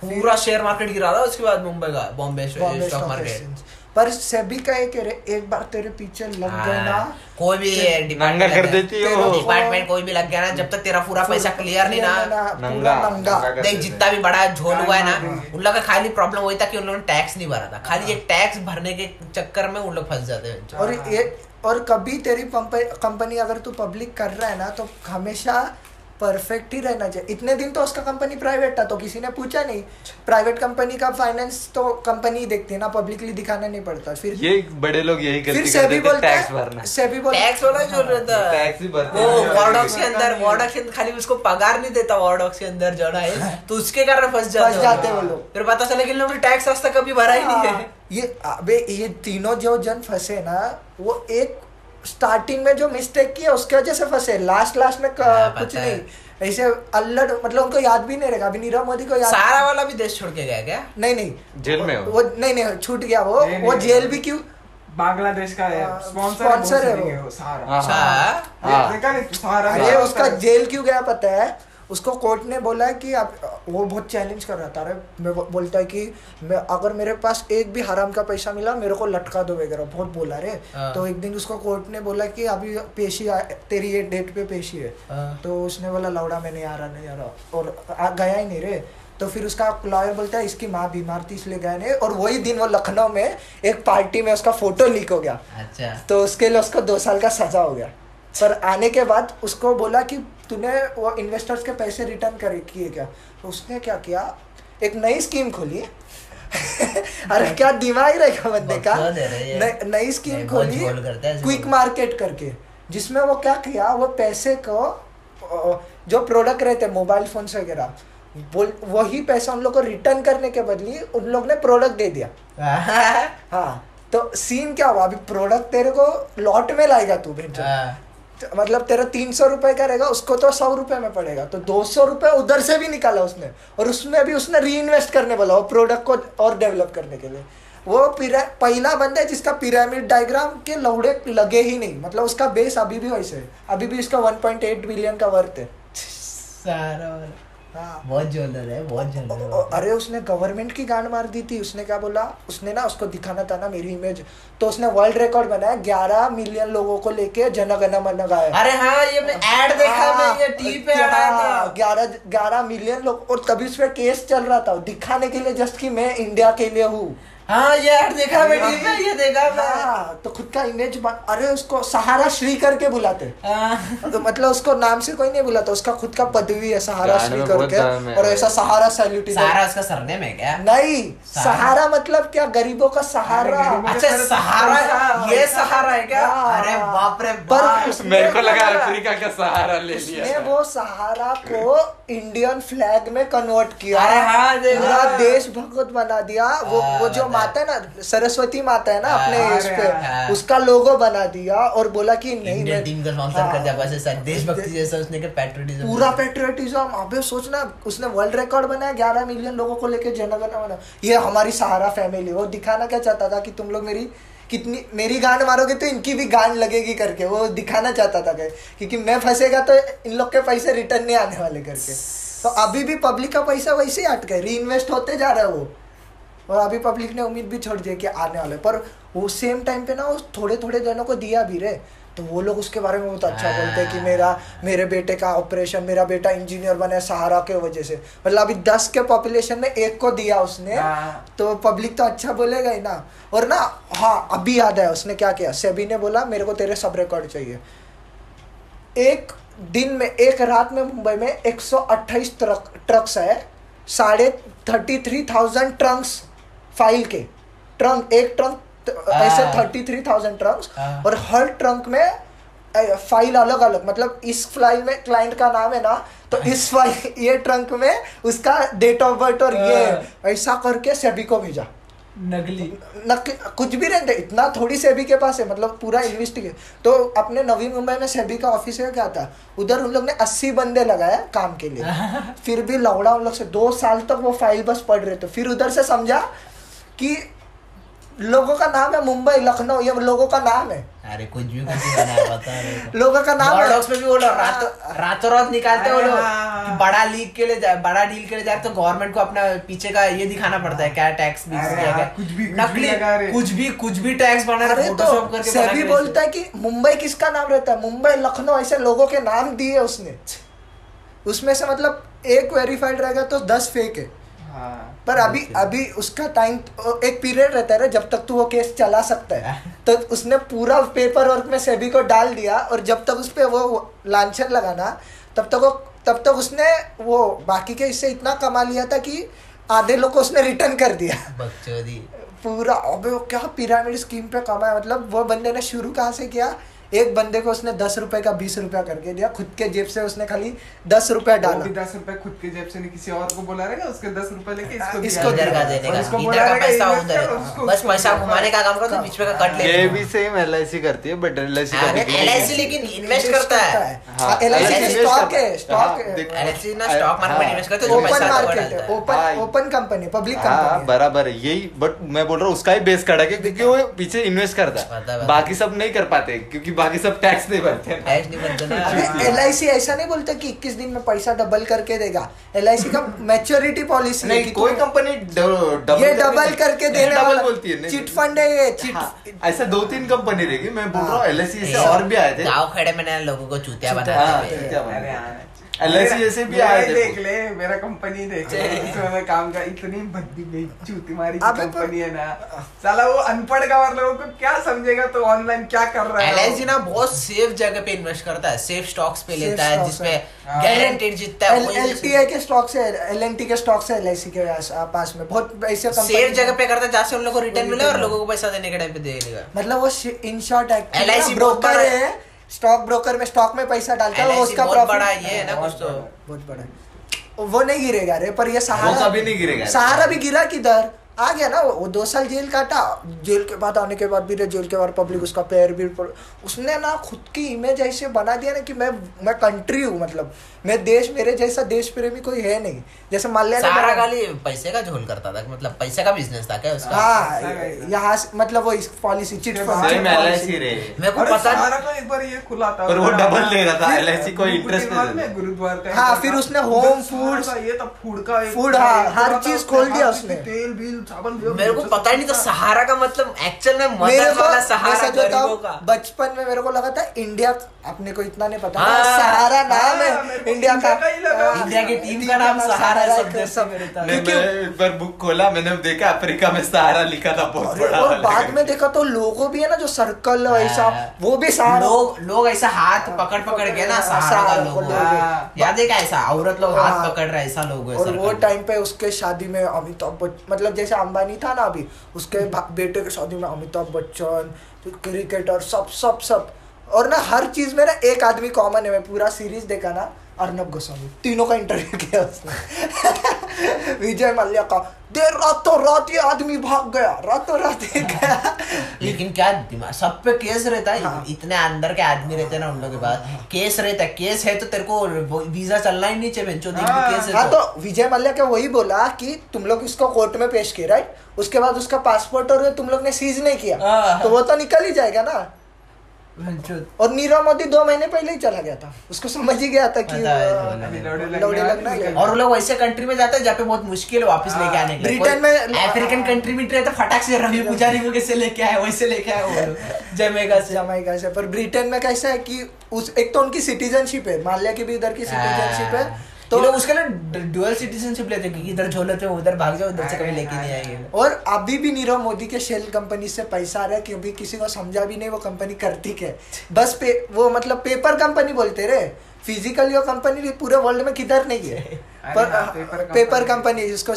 पूरा शेयर मार्केट गिरा था उसके बाद मुंबई का बॉम्बे स्टॉक मार्केट पर सेबी का एक एक बार तेरे पीछे लग गए ना हाँ, कोई भी नंगा कर देती है। डिपार्टमेंट कोई भी लग गया ना जब तक तेरा पूरा पैसा क्लियर नहीं ना। पूरा नंगा, नंगा देख जितना भी बड़ा झोल हुआ है ना हाँ। उन लोग का खाली प्रॉब्लम वही था कि उन लोगों ने टैक्स नहीं भरा था। खाली ये टैक्स भरने के चक्कर में उन लोग फंस जाते हैं। और ये और कभी तेरी कंपनी अगर तू पब्लिक कर रहा है ना तो हमेशा परफेक्ट ही रहना चाहिए। इतने दिन तो उसका कंपनी प्राइवेट था तो किसी ने पूछा नहीं। प्राइवेट कंपनी का फाइनेंस तो कंपनी ही देखती है ना पब्लिकली दिखाना नहीं पड़ता। फिर ये बड़े लोग यही फिर गलती सेबी करते बोलता टैक्स भरना। है सेबी बोलता टैक्स वाला जो रहता है। टैक्स ही भरते वो हैं। वॉर्डॉक्स के अंदर है। वॉर्डॉक्स के अंदर खाली उसको पगार नहीं देता वॉर्डॉक्स के अंदर जो है। तो उसके कारण फंस जाते फंस जाते वो लोग। फिर पता चला कि इन लोगों ने टैक्स आज तक कभी भरा ही नहीं है। हाँ, ये अबे ये तीनों जो जन फंसे ना वो एक स्टार्टिंग में जो मिस्टेक किया उसके वजह से फंसे। लास्ट लास्ट में हाँ, कुछ नहीं। ऐसे अल्लड़ मतलब उनको याद भी नहीं रहेगा। अभी नीरव मोदी को याद सारा वाला भी देश छोड़ के गया क्या? नहीं नहीं। जेल में वो नहीं नहीं छूट गया वो। वो जेल भी क्यों? बांग्लादेश का है स्पॉन्सर है है वो। सारा। हाँ, अच्छा। हाँ। हाँ, उसका जेल क्यों गया पता है? उसको कोर्ट ने बोला कि आप वो बहुत चैलेंज कर रहा था। अरे मैं बोलता है कि मैं अगर मेरे पास एक भी हराम का पैसा मिला मेरे को लटका दो वगैरह बहुत बोला रे हाँ। तो एक दिन उसको कोर्ट ने बोला कि अभी पेशी तेरी ये डेट पे पेशी है। हाँ। तो उसने बोला लौड़ा मैं नहीं आ रहा नहीं आ रहा। और आ, गया ही नहीं रे। तो फिर उसका लॉयर बोलता है इसकी माँ बीमार थी इसलिए गया नहीं। और वही दिन वो लखनऊ में एक पार्टी में उसका फ़ोटो लीक हो गया। अच्छा। तो उसके लिए उसको दो साल का सजा हो गया। पर आने के बाद उसको बोला कि तूने वो इन्वेस्टर्स के पैसे रिटर्न करे किए क्या? तो उसने क्या किया? एक नई स्कीम खोली। अरे क्या दिमाग रहेगा बंदे का। नई- स्कीम खोली क्विक मार्केट करके जिसमें वो क्या किया? वो पैसे को जो प्रोडक्ट रहते मोबाइल फ़ोन वगैरह बोल वही पैसा उन लोग को रिटर्न करने के बदले उन लोग ने प्रोडक्ट दे दिया। हाँ तो सीन क्या हुआ? अभी प्रोडक्ट तेरे को लॉट में लाएगा तू भेज हाँ। मतलब तेरा तीन सौ रुपए का रहेगा, उसको तो सौ रुपए में पड़ेगा। तो दो सौ रुपए उधर से भी निकाला उसने और उसमें भी उसने री इन्वेस्ट करने वाला वो प्रोडक्ट को और डेवलप करने के लिए। वो पहला बंदा है जिसका पिरामिड डायग्राम के लौड़े लगे ही नहीं। मतलब उसका बेस अभी भी वैसे है। अभी भी इसका 1.8 बिलियन का वर्थ है। सारा। बहुत जोरदार है बहुत जोरदार है। अरे उसने गवर्नमेंट की गांड मार दी थी उसने क्या बोला? उसने ना उसको दिखाना था ना मेरी इमेज तो उसने वर्ल्ड रिकॉर्ड बनाया ग्यारह मिलियन लोगों को लेके जनगण मन गाया अरे हाँ ये मैं ऐड देखा मैं ये टीवी पे आया था ग्यारह ग्यारह मिलियन लोग और तभी उस पर केस चल रहा था। दिखाने के लिए जस्ट की मैं इंडिया के लिए हूँ। हाँ ये देखा मैं टीवी पे ये देखा मैं। हाँ तो खुद का इमेज अरे उसको सहारा श्री करके बुलाते। हाँ। तो मतलब उसको नाम से कोई नहीं बुलाता उसका खुद का पदवी है सहारा श्री करके और ऐसा सहारा सैल्यूट सारा उसका सरनेम है क्या? नहीं सहारा। सहारा मतलब क्या गरीबों का सहारा? अच्छा सहारा। हाँ। ये सहारा है क्या? हाँ। अरे बाप रे पर मेरे को लगा अफ्रीका का सहारा ले लिया वो सहारा को इंडियन फ्लैग में कन्वर्ट किया। अरे हाँ, पूरा देश भगत बना दिया। वो वो जो। माता है ना सरस्वती माता है ना हाँ, अपने इस पे हाँ। उसका लोगो बना दिया और बोला कि नहीं मैं- टीम का स्पॉन्सर हाँ। कर दिया वैसे सर देशभक्ति जैसा उसने के पैट्रियटिज्म पूरा पेट्रियटिज्म अबे सोचना उसने वर्ल्ड रिकॉर्ड बनाया ग्यारह मिलियन लोगों को लेके जनगण बना ये हमारी सहारा फैमिली वो दिखाना क्या चाहता था कि तुम लोग मेरी कितनी मेरी गान मारोगे तो इनकी भी गान लगेगी करके। वो दिखाना चाहता था क्योंकि मैं फंसेगा तो इन लोग के पैसे रिटर्न नहीं आने वाले करके। तो अभी भी पब्लिक का पैसा वैसे ही अटके री इन्वेस्ट होते जा रहा है वो। और अभी पब्लिक ने उम्मीद भी छोड़ दी है कि आने वाले पर वो सेम टाइम पे ना वो थोड़े थोड़े जनों को दिया भी रे। तो वो लोग उसके बारे में बहुत अच्छा बोलते हैं कि मेरा मेरे बेटे का ऑपरेशन मेरा बेटा इंजीनियर बने सहारा के वजह से। मतलब अभी दस के पॉपुलेशन में एक को दिया उसने। हाँ। तो पब्लिक तो अच्छा बोलेगा ही ना। और ना हाँ अभी याद है उसने क्या किया? सेबी ने बोला मेरे को तेरे सब रिकॉर्ड चाहिए। एक दिन में एक रात में मुंबई में 128 ट्रक ट्रक्स है साढ़े thirty three thousand trunks file के ट्रंक एक ट्रंक ऐसे। थर्टी थ्री थाउज़ेंड ट्रंक्स हाँ। और हर ट्रंक में फ़ाइल अलग अलग मतलब इस फ़ाइल में क्लाइंट का नाम है ना तो इस फ़ाइल ये ट्रंक में उसका डेट ऑफ़ बर्थ और ये। ऐसा करके सेबी को भेजा नकली नक कुछ भी रहते इतना थोड़ी सेबी के पास है मतलब पूरा इन्वेस्टिगेट तो अपने नवी मुंबई में सेबी का ऑफ़िस है क्या था उधर उन लोग ने अस्सी बंदे लगाया काम के लिए फिर भी लौड़ा उन लोग से दो साल तक वो फ़ाइल बस पढ़ रहे थे फिर उधर से समझा कि लोगों का नाम है मुंबई लखनऊ ये लोगों का नाम है। अरे कुछ भी कुछ बता रहे लोगों का नाम है। में भी वो लोग रातों रातों रात निकालते हैं वो लोग हाँ। बड़ा लीग के लिए जाए बड़ा डील के लिए जाए तो गवर्नमेंट को अपना पीछे का ये दिखाना पड़ता है क्या टैक्स भी हाँ। कुछ भी- कुछ भी नकली कुछ भी कुछ भी टैक्स बना रहे फोटोशॉप तो करके बना बोलता है कि मुंबई किसका नाम रहता है? मुंबई लखनऊ ऐसे लोगों के नाम दिए उसने। उसमें से मतलब एक वेरीफाइड रहेगा तो दस फेक है। हाँ। पर अभी अभी उसका टाइम एक पीरियड रहता है ना जब तक तू वो केस चला सकता है। तो उसने पूरा पेपर वर्क में सेबी को डाल दिया और जब तक उस पर वो लांछन लगाना तब तक वो तब तक उसने वो बाकी के इससे इतना कमा लिया था कि आधे लोग को उसने रिटर्न कर दिया। पूरा अबे वो क्या पिरामिड स्कीम पे कमाया मतलब वो बंदे ने शुरू कहाँ से किया? एक बंदे को उसने दस रुपए का बीस रुपया करके दिया खुद के जेब से उसने खाली दस रुपया डाला। भी दस रुपए खुद के जेब से नहीं किसी और को बोला रहेगा उसके दस रुपए लेके इसको इसको इधर का देने का। इसको इधर बोला का रहेगा पैसा उधर उसको- बस पैसा घुमाने का काम करो तो बीच में का कट ले ये भी सेम एल करती है बट एल अरे LIC लेकिन इन्वेस्ट करता है। हाँ, एल LIC आई invest स्टॉक है है। स्टॉक हाँ, है। LIC ना स्टॉक मार्केट में हाँ, इन्वेस्ट करते हैं, जो ओपन पैसा मार्केट है है। ओपन हाँ, ओपन कंपनी पब्लिक हाँ कंपनी बराबर है यही बट मैं बोल रहा हूँ उसका ही बेस खड़ा है क्योंकि वो पीछे इन्वेस्ट करता है, है है। बाकी सब नहीं कर पाते क्योंकि बाकी सब टैक्स नहीं भरते एल आई सी ऐसा नहीं बोलता कि 21 दिन में पैसा डबल करके देगा। एल आई सी का मेच्योरिटी पॉलिसी नहीं कोई कंपनी डबल ये डबल करके देने डबल बोलती है चिट फंड है ये चिट हाँ, ऐसा दो तीन कंपनी रहेगी। मैं बोल रहा हूँ एल आई सी और भी आए थे। गाँव खड़े में ना लोगों को चूतिया चूतिया हाँ, हैं हैं। हाँ। LIC जैसे भी देख। ले मेरा कंपनी देख ले इसमें मैं काम का इतनी भद्दी बेच कंपनी है ना। साला वो अनपढ़ गवार लोगों को क्या समझेगा तो ऑनलाइन क्या कर रहा है एल ना बहुत सेफ़ जगह पे इन्वेस्ट करता है सेफ़ स्टॉक्स पे लेता है जिसमें हाँ। गारंटेड जीतता है एल टी आई के स्टॉक से एल एन टी के स्टॉक से एल के पास में। बहुत ऐसे सेफ़ जगह पे करता है जहाँ से उन लोगों को रिटर्न मिले और लोगों को पैसा देने के टाइम पे देगा। मतलब वो इन शॉर्ट बहुत ब्रोकर है स्टॉक ब्रोकर में स्टॉक में पैसा डालता है वो उसका बहुत बड़ा ये है ना कुछ तो। बहुत बड़ा वो नहीं गिरेगा रे पर ये सहारा वो कभी नहीं गिरेगा। सहारा भी गिरा किधर? आ गया ना वो दो साल जेल काटा। जेल के बाद आने के बाद भी जेल के बाद पब्लिक उसका पैर भी उसने ना खुद की इमेज ऐसे बना दिया ना कि मैं मैं कंट्री हूँ मतलब। मैं देश मेरे जैसा देश प्रेमी कोई है नहीं। जैसे माल्या ने सहारा बना- खाली पैसे का झोल करता था मतलब पैसे का बिज़नेस था क्या उसका? हाँ यहाँ मतलब वो इस पॉलिसी चिट फंड मेरे को पता सहारा का एक बार ये खुला था पर वो डबल ले रहा था, LIC को दे में गुरुद्वार का हाँ, फिर उसने foods- का ये था फ़ूड का था, हाँ, हर चीज़ खोल दिया उसने। तेल बील, मेरे को पता ही नहीं था था। सहारा का मतलब एक्चुअल में मदद वाला सहारा गरीबों का बचपन में मेरे को लगा था इंडिया अपने को इतना नहीं पता हाँ, सहारा नाम हाँ, है इंडिया का इंडिया का ही। हाँ, टीम का नाम सहारा है, है। क्योंकि एक बार बुक खोला मैंने देखा अफ्रीका में सहारा लिखा था बहुत बड़ा और बाद में देखा तो लोगो भी है ना जो सर्कल ऐसा हाँ। वो भी सहारा लोग लोग ऐसा हाथ पकड़ पकड़ के ना हाँ, सहारा का लोगो। हाँ। याद है क्या ऐसा औरत लोग हाथ हाँ। पकड़ रहा है ऐसा लोगो है और वो टाइम पे उसके शादी में अमिताभ बच्चन मतलब जैसे अंबानी था ना अभी, उसके बेटे के शादी में अमिताभ बच्चन, क्रिकेटर, सब सब सब। और ना हर चीज़ में ना एक आदमी कॉमन है, मैं पूरा सीरीज़ देखा ना अर्नब गोस्वामी तीनों का इंटरव्यू किया उसने। विजय मल्ल्या का देर रातों रात ये आदमी भाग गया रातों रात ये गया। लेकिन क्या दिमाग सब पे केस रहता है। हाँ। इतने अंदर के आदमी रहते हैं ना उन लोगों के पास। केस रहता है केस है तो तेरे को वीज़ा चलना ही नहीं चाहिए देख हाँ, केस हाँ है तो। तो विजय मल्ल्या का वही बोला कि तुम लोग इसको कोर्ट में पेश किए राइट उसके बाद उसका पासपोर्ट और तुम लोग ने सीज नहीं किया। हाँ। तो वो तो निकल ही जाएगा ना। और नीरव मोदी दो महीने पहले ही चला गया था। उसको समझ ही गया था कि है, लौड़े लगने है। और वो लोग ऐसे कंट्री में जाते हैं जहाँ पे बहुत मुश्किल है वापस लेके आने के ब्रिटेन में- अफ्रीकन कंट्री में रहते फटाक से रवि पुजारी को कैसे लेके आए वैसे लेके आए जमेगा से। जमाइका से। पर ब्रिटेन में कैसा है कि उस एक तो उनकी सिटीजनशिप है माल्या की भी इधर की सिटीजनशिप है। तो लोग उसके लिए डुअल सिटीजनशिप लेते हैं कि इधर झोले थे उधर भाग जाओ उधर से कभी लेके नहीं आएँगे। और अभी भी नीरव मोदी के शेल कंपनी से पैसा आ रहा है क्योंकि किसी को समझा भी नहीं वो कंपनी करती क्या बस पे वो मतलब पेपर कंपनी बोलते रहे फ़िज़िकल यो कंपनी पूरे वर्ल्ड में किधर नहीं है। पर पेपर। कंपनी जिसको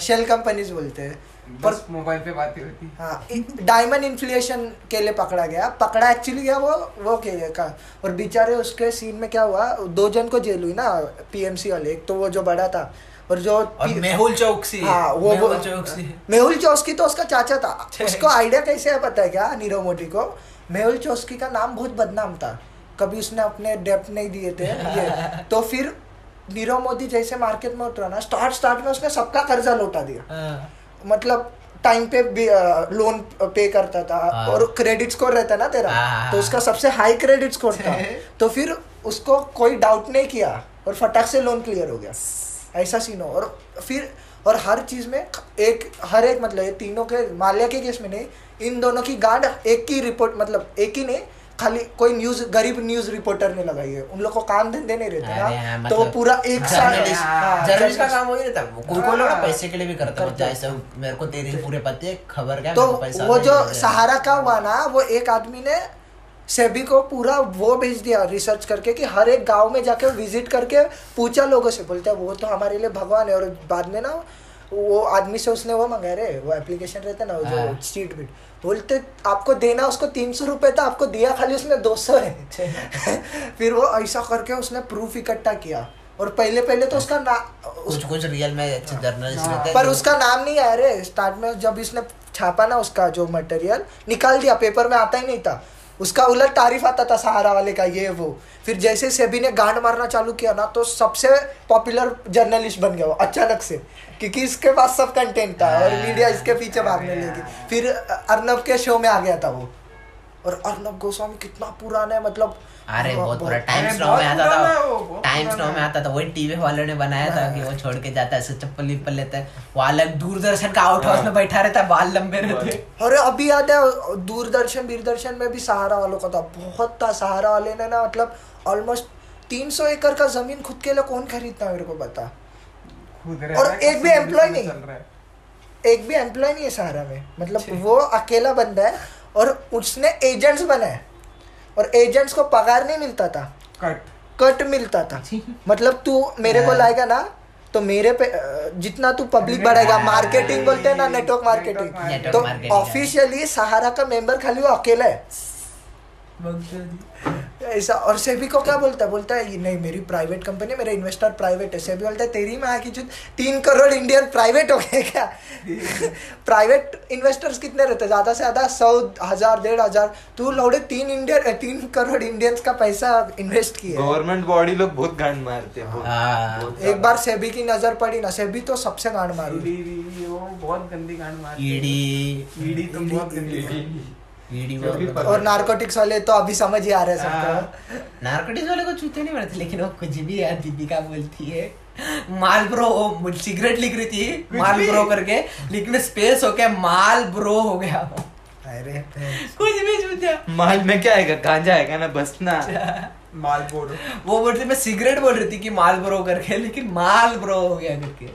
शेल कंपनीज़ बोलते हैं। पर मोबाइल पे बातें होती हाँ। डायमंड इन्फ्लेशन के लिए पकड़ा गया। पकड़ा एक्चुअली गया वो वो के लिए का। और बेचारे उसके सीन में क्या हुआ दो जन को जेल हुई ना पीएमसी वाले एक तो वो जो बड़ा था और जो और मेहुल चौकसी हाँ। वो मेहुल चौकसी मेहुल चौस्की तो उसका चाचा था। उसको आइडिया कैसे है पता है क्या नीरव मोदी को? मेहुल चौस्की का नाम बहुत बदनाम था। कभी उसने अपने डेप्ट नहीं दिए थे ये। तो फिर नीरव मोदी जैसे मार्केट में उतरा ना स्टार्ट स्टार्ट में उसने सबका कर्जा लौटा दिया। हाँ। मतलब टाइम पे भी लोन पे करता था हाँ। और क्रेडिट स्कोर रहता ना तेरा हाँ। तो उसका सबसे हाई क्रेडिट स्कोर था तो फिर उसको कोई डाउट नहीं किया और फटाक से लोन क्लियर हो गया ऐसा सीन हो और फिर और हर चीज़ में एक हर एक मतलब ये तीनों के माल्या के केस में नहीं इन दोनों की गांड एक ही रिपोर्ट मतलब एक ही नहीं खाली कोई न्यूज़ गरीब न्यूज़ रिपोर्टर ने लगाई है उन लोग को काम धंधे नहीं रहते हाँ, ना तो वो मतलब पूरा एक साल जर्नलिस्ट हाँ, का काम वही रहता है कोई कोई लोग हाँ। पैसे के लिए भी करता है जैसे मेरे को तेरी पूरे पते खबर तो को पैसा वो जो रहा है। सहारा का हुआ ना वो एक आदमी ने सेबी को पूरा वो भेज दिया रिसर्च करके कि हर एक गाँव में जाके विज़िट करके पूछा लोगों से बोलते वो तो हमारे लिए भगवान है और बाद में ना वो आदमी से उसने वो मंगाया रे वो एप्लीकेशन रहता है ना वो जो हाँ। चीट बिट बोलते आपको देना उसको तीन सौ रुपये था आपको दिया खाली उसने दो सौ है। फिर वो ऐसा करके उसने प्रूफ इकट्ठा किया। और पहले पहले तो उसका ना उस कुछ कुछ रियल में अच्छे जर्नलिस्ट हाँ। रहते पर उसका नाम नहीं आया रे। स्टार्ट में जब इसने छापा ना उसका जो मटेरियल निकाल दिया पेपर में आता ही नहीं था। उसका उलट तारीफ़ आता था सहारा वाले का ये वो। फिर जैसे सेबी ने गांड मारना चालू किया ना तो सबसे पॉपुलर जर्नलिस्ट बन गया वो अचानक से। क्योंकि इसके पास सब कंटेंट था और हाँ। मीडिया इसके पीछे भागने लगी। फिर अर्नब के शो में आ गया था वो। और अर्नब गोस्वामी कितना पुराना है मतलब अरे बहुत अरे टाइम्स नाउ में आता था टाइम्स नाउ में आता था वही टीवी वालों ने बनाया था कि वो छोड़ के जाता है चप्पल विप्पल लेता है। वो अलग दूरदर्शन का आउट हाउस में बैठा रहता है बाल लंबे रहते अरे अभी याद है दूरदर्शन दूरदर्शन में भी सहारा वालों का था। बहुत था सहारा वाले ने ना मतलब ऑलमोस्ट तीन सौ एकड़ का ज़मीन खुद के लिए कौन खरीदता है मेरे को बता और एक भी एम्प्लॉय नहीं। चल रहा है। एक भी एम्प्लॉय नहीं है सहारा में। मतलब वो अकेला बंदा है और उसने एजेंट्स बनाए और एजेंट्स को पगार नहीं मिलता था। कट कट मिलता था। मतलब तू मेरे को लाएगा ना तो मेरे पे जितना तू पब्लिक बढ़ाएगा मार्केटिंग बोलते हैं ना नेटवर्क मार्केटिंग तो ऑफिशियली सहारा का मेंबर खाली वो अकेला है। ऐसा और सेबी को क्या बोलता है? बोलता है ये नहीं मेरी प्राइवेट कंपनी है मेरा इन्वेस्टर प्राइवेट है। सेबी बोलता है तेरी माँ की चुत तीन करोड़ इंडियन प्राइवेट हो गए क्या? प्राइवेट इन्वेस्टर्स कितने रहते हैं? ज़्यादा से ज़्यादा सौ हज़ार डेढ़ हज़ार। तू लौड़े तीन इंडियन तीन करोड़ इंडियंस का पैसा इन्वेस्ट किया गवर्नमेंट बॉडी लोग बहुत गांड मारते हैं हाँ। एक बार सेबी की नज़र पड़ी ना सेबी तो सबसे गांड मारू। बहुत गंदी गांड मारती है। ईडी ईडी तो बहुत गंदी और नार्कोटिक्स वाले तो अभी समझ ही आ रहे हैं सबको। नारकोटिक्स वाले को छूते नहीं पड़ते लेकिन वो कुछ भी यार दीपिका बोलती है। माल ब्रो सिगरेट लिख रही थी माल ब्रो करके लेकिन स्पेस हो गया माल ब्रो हो गया। वो। अरे कुछ भी छूते। माल में क्या आएगा? गांजा आएगा ना बस ना मालबोरो वो बोलती मैं सिगरेट बोल रही थी कि माल ब्रो करके लेकिन माल ब्रो हो गया करके।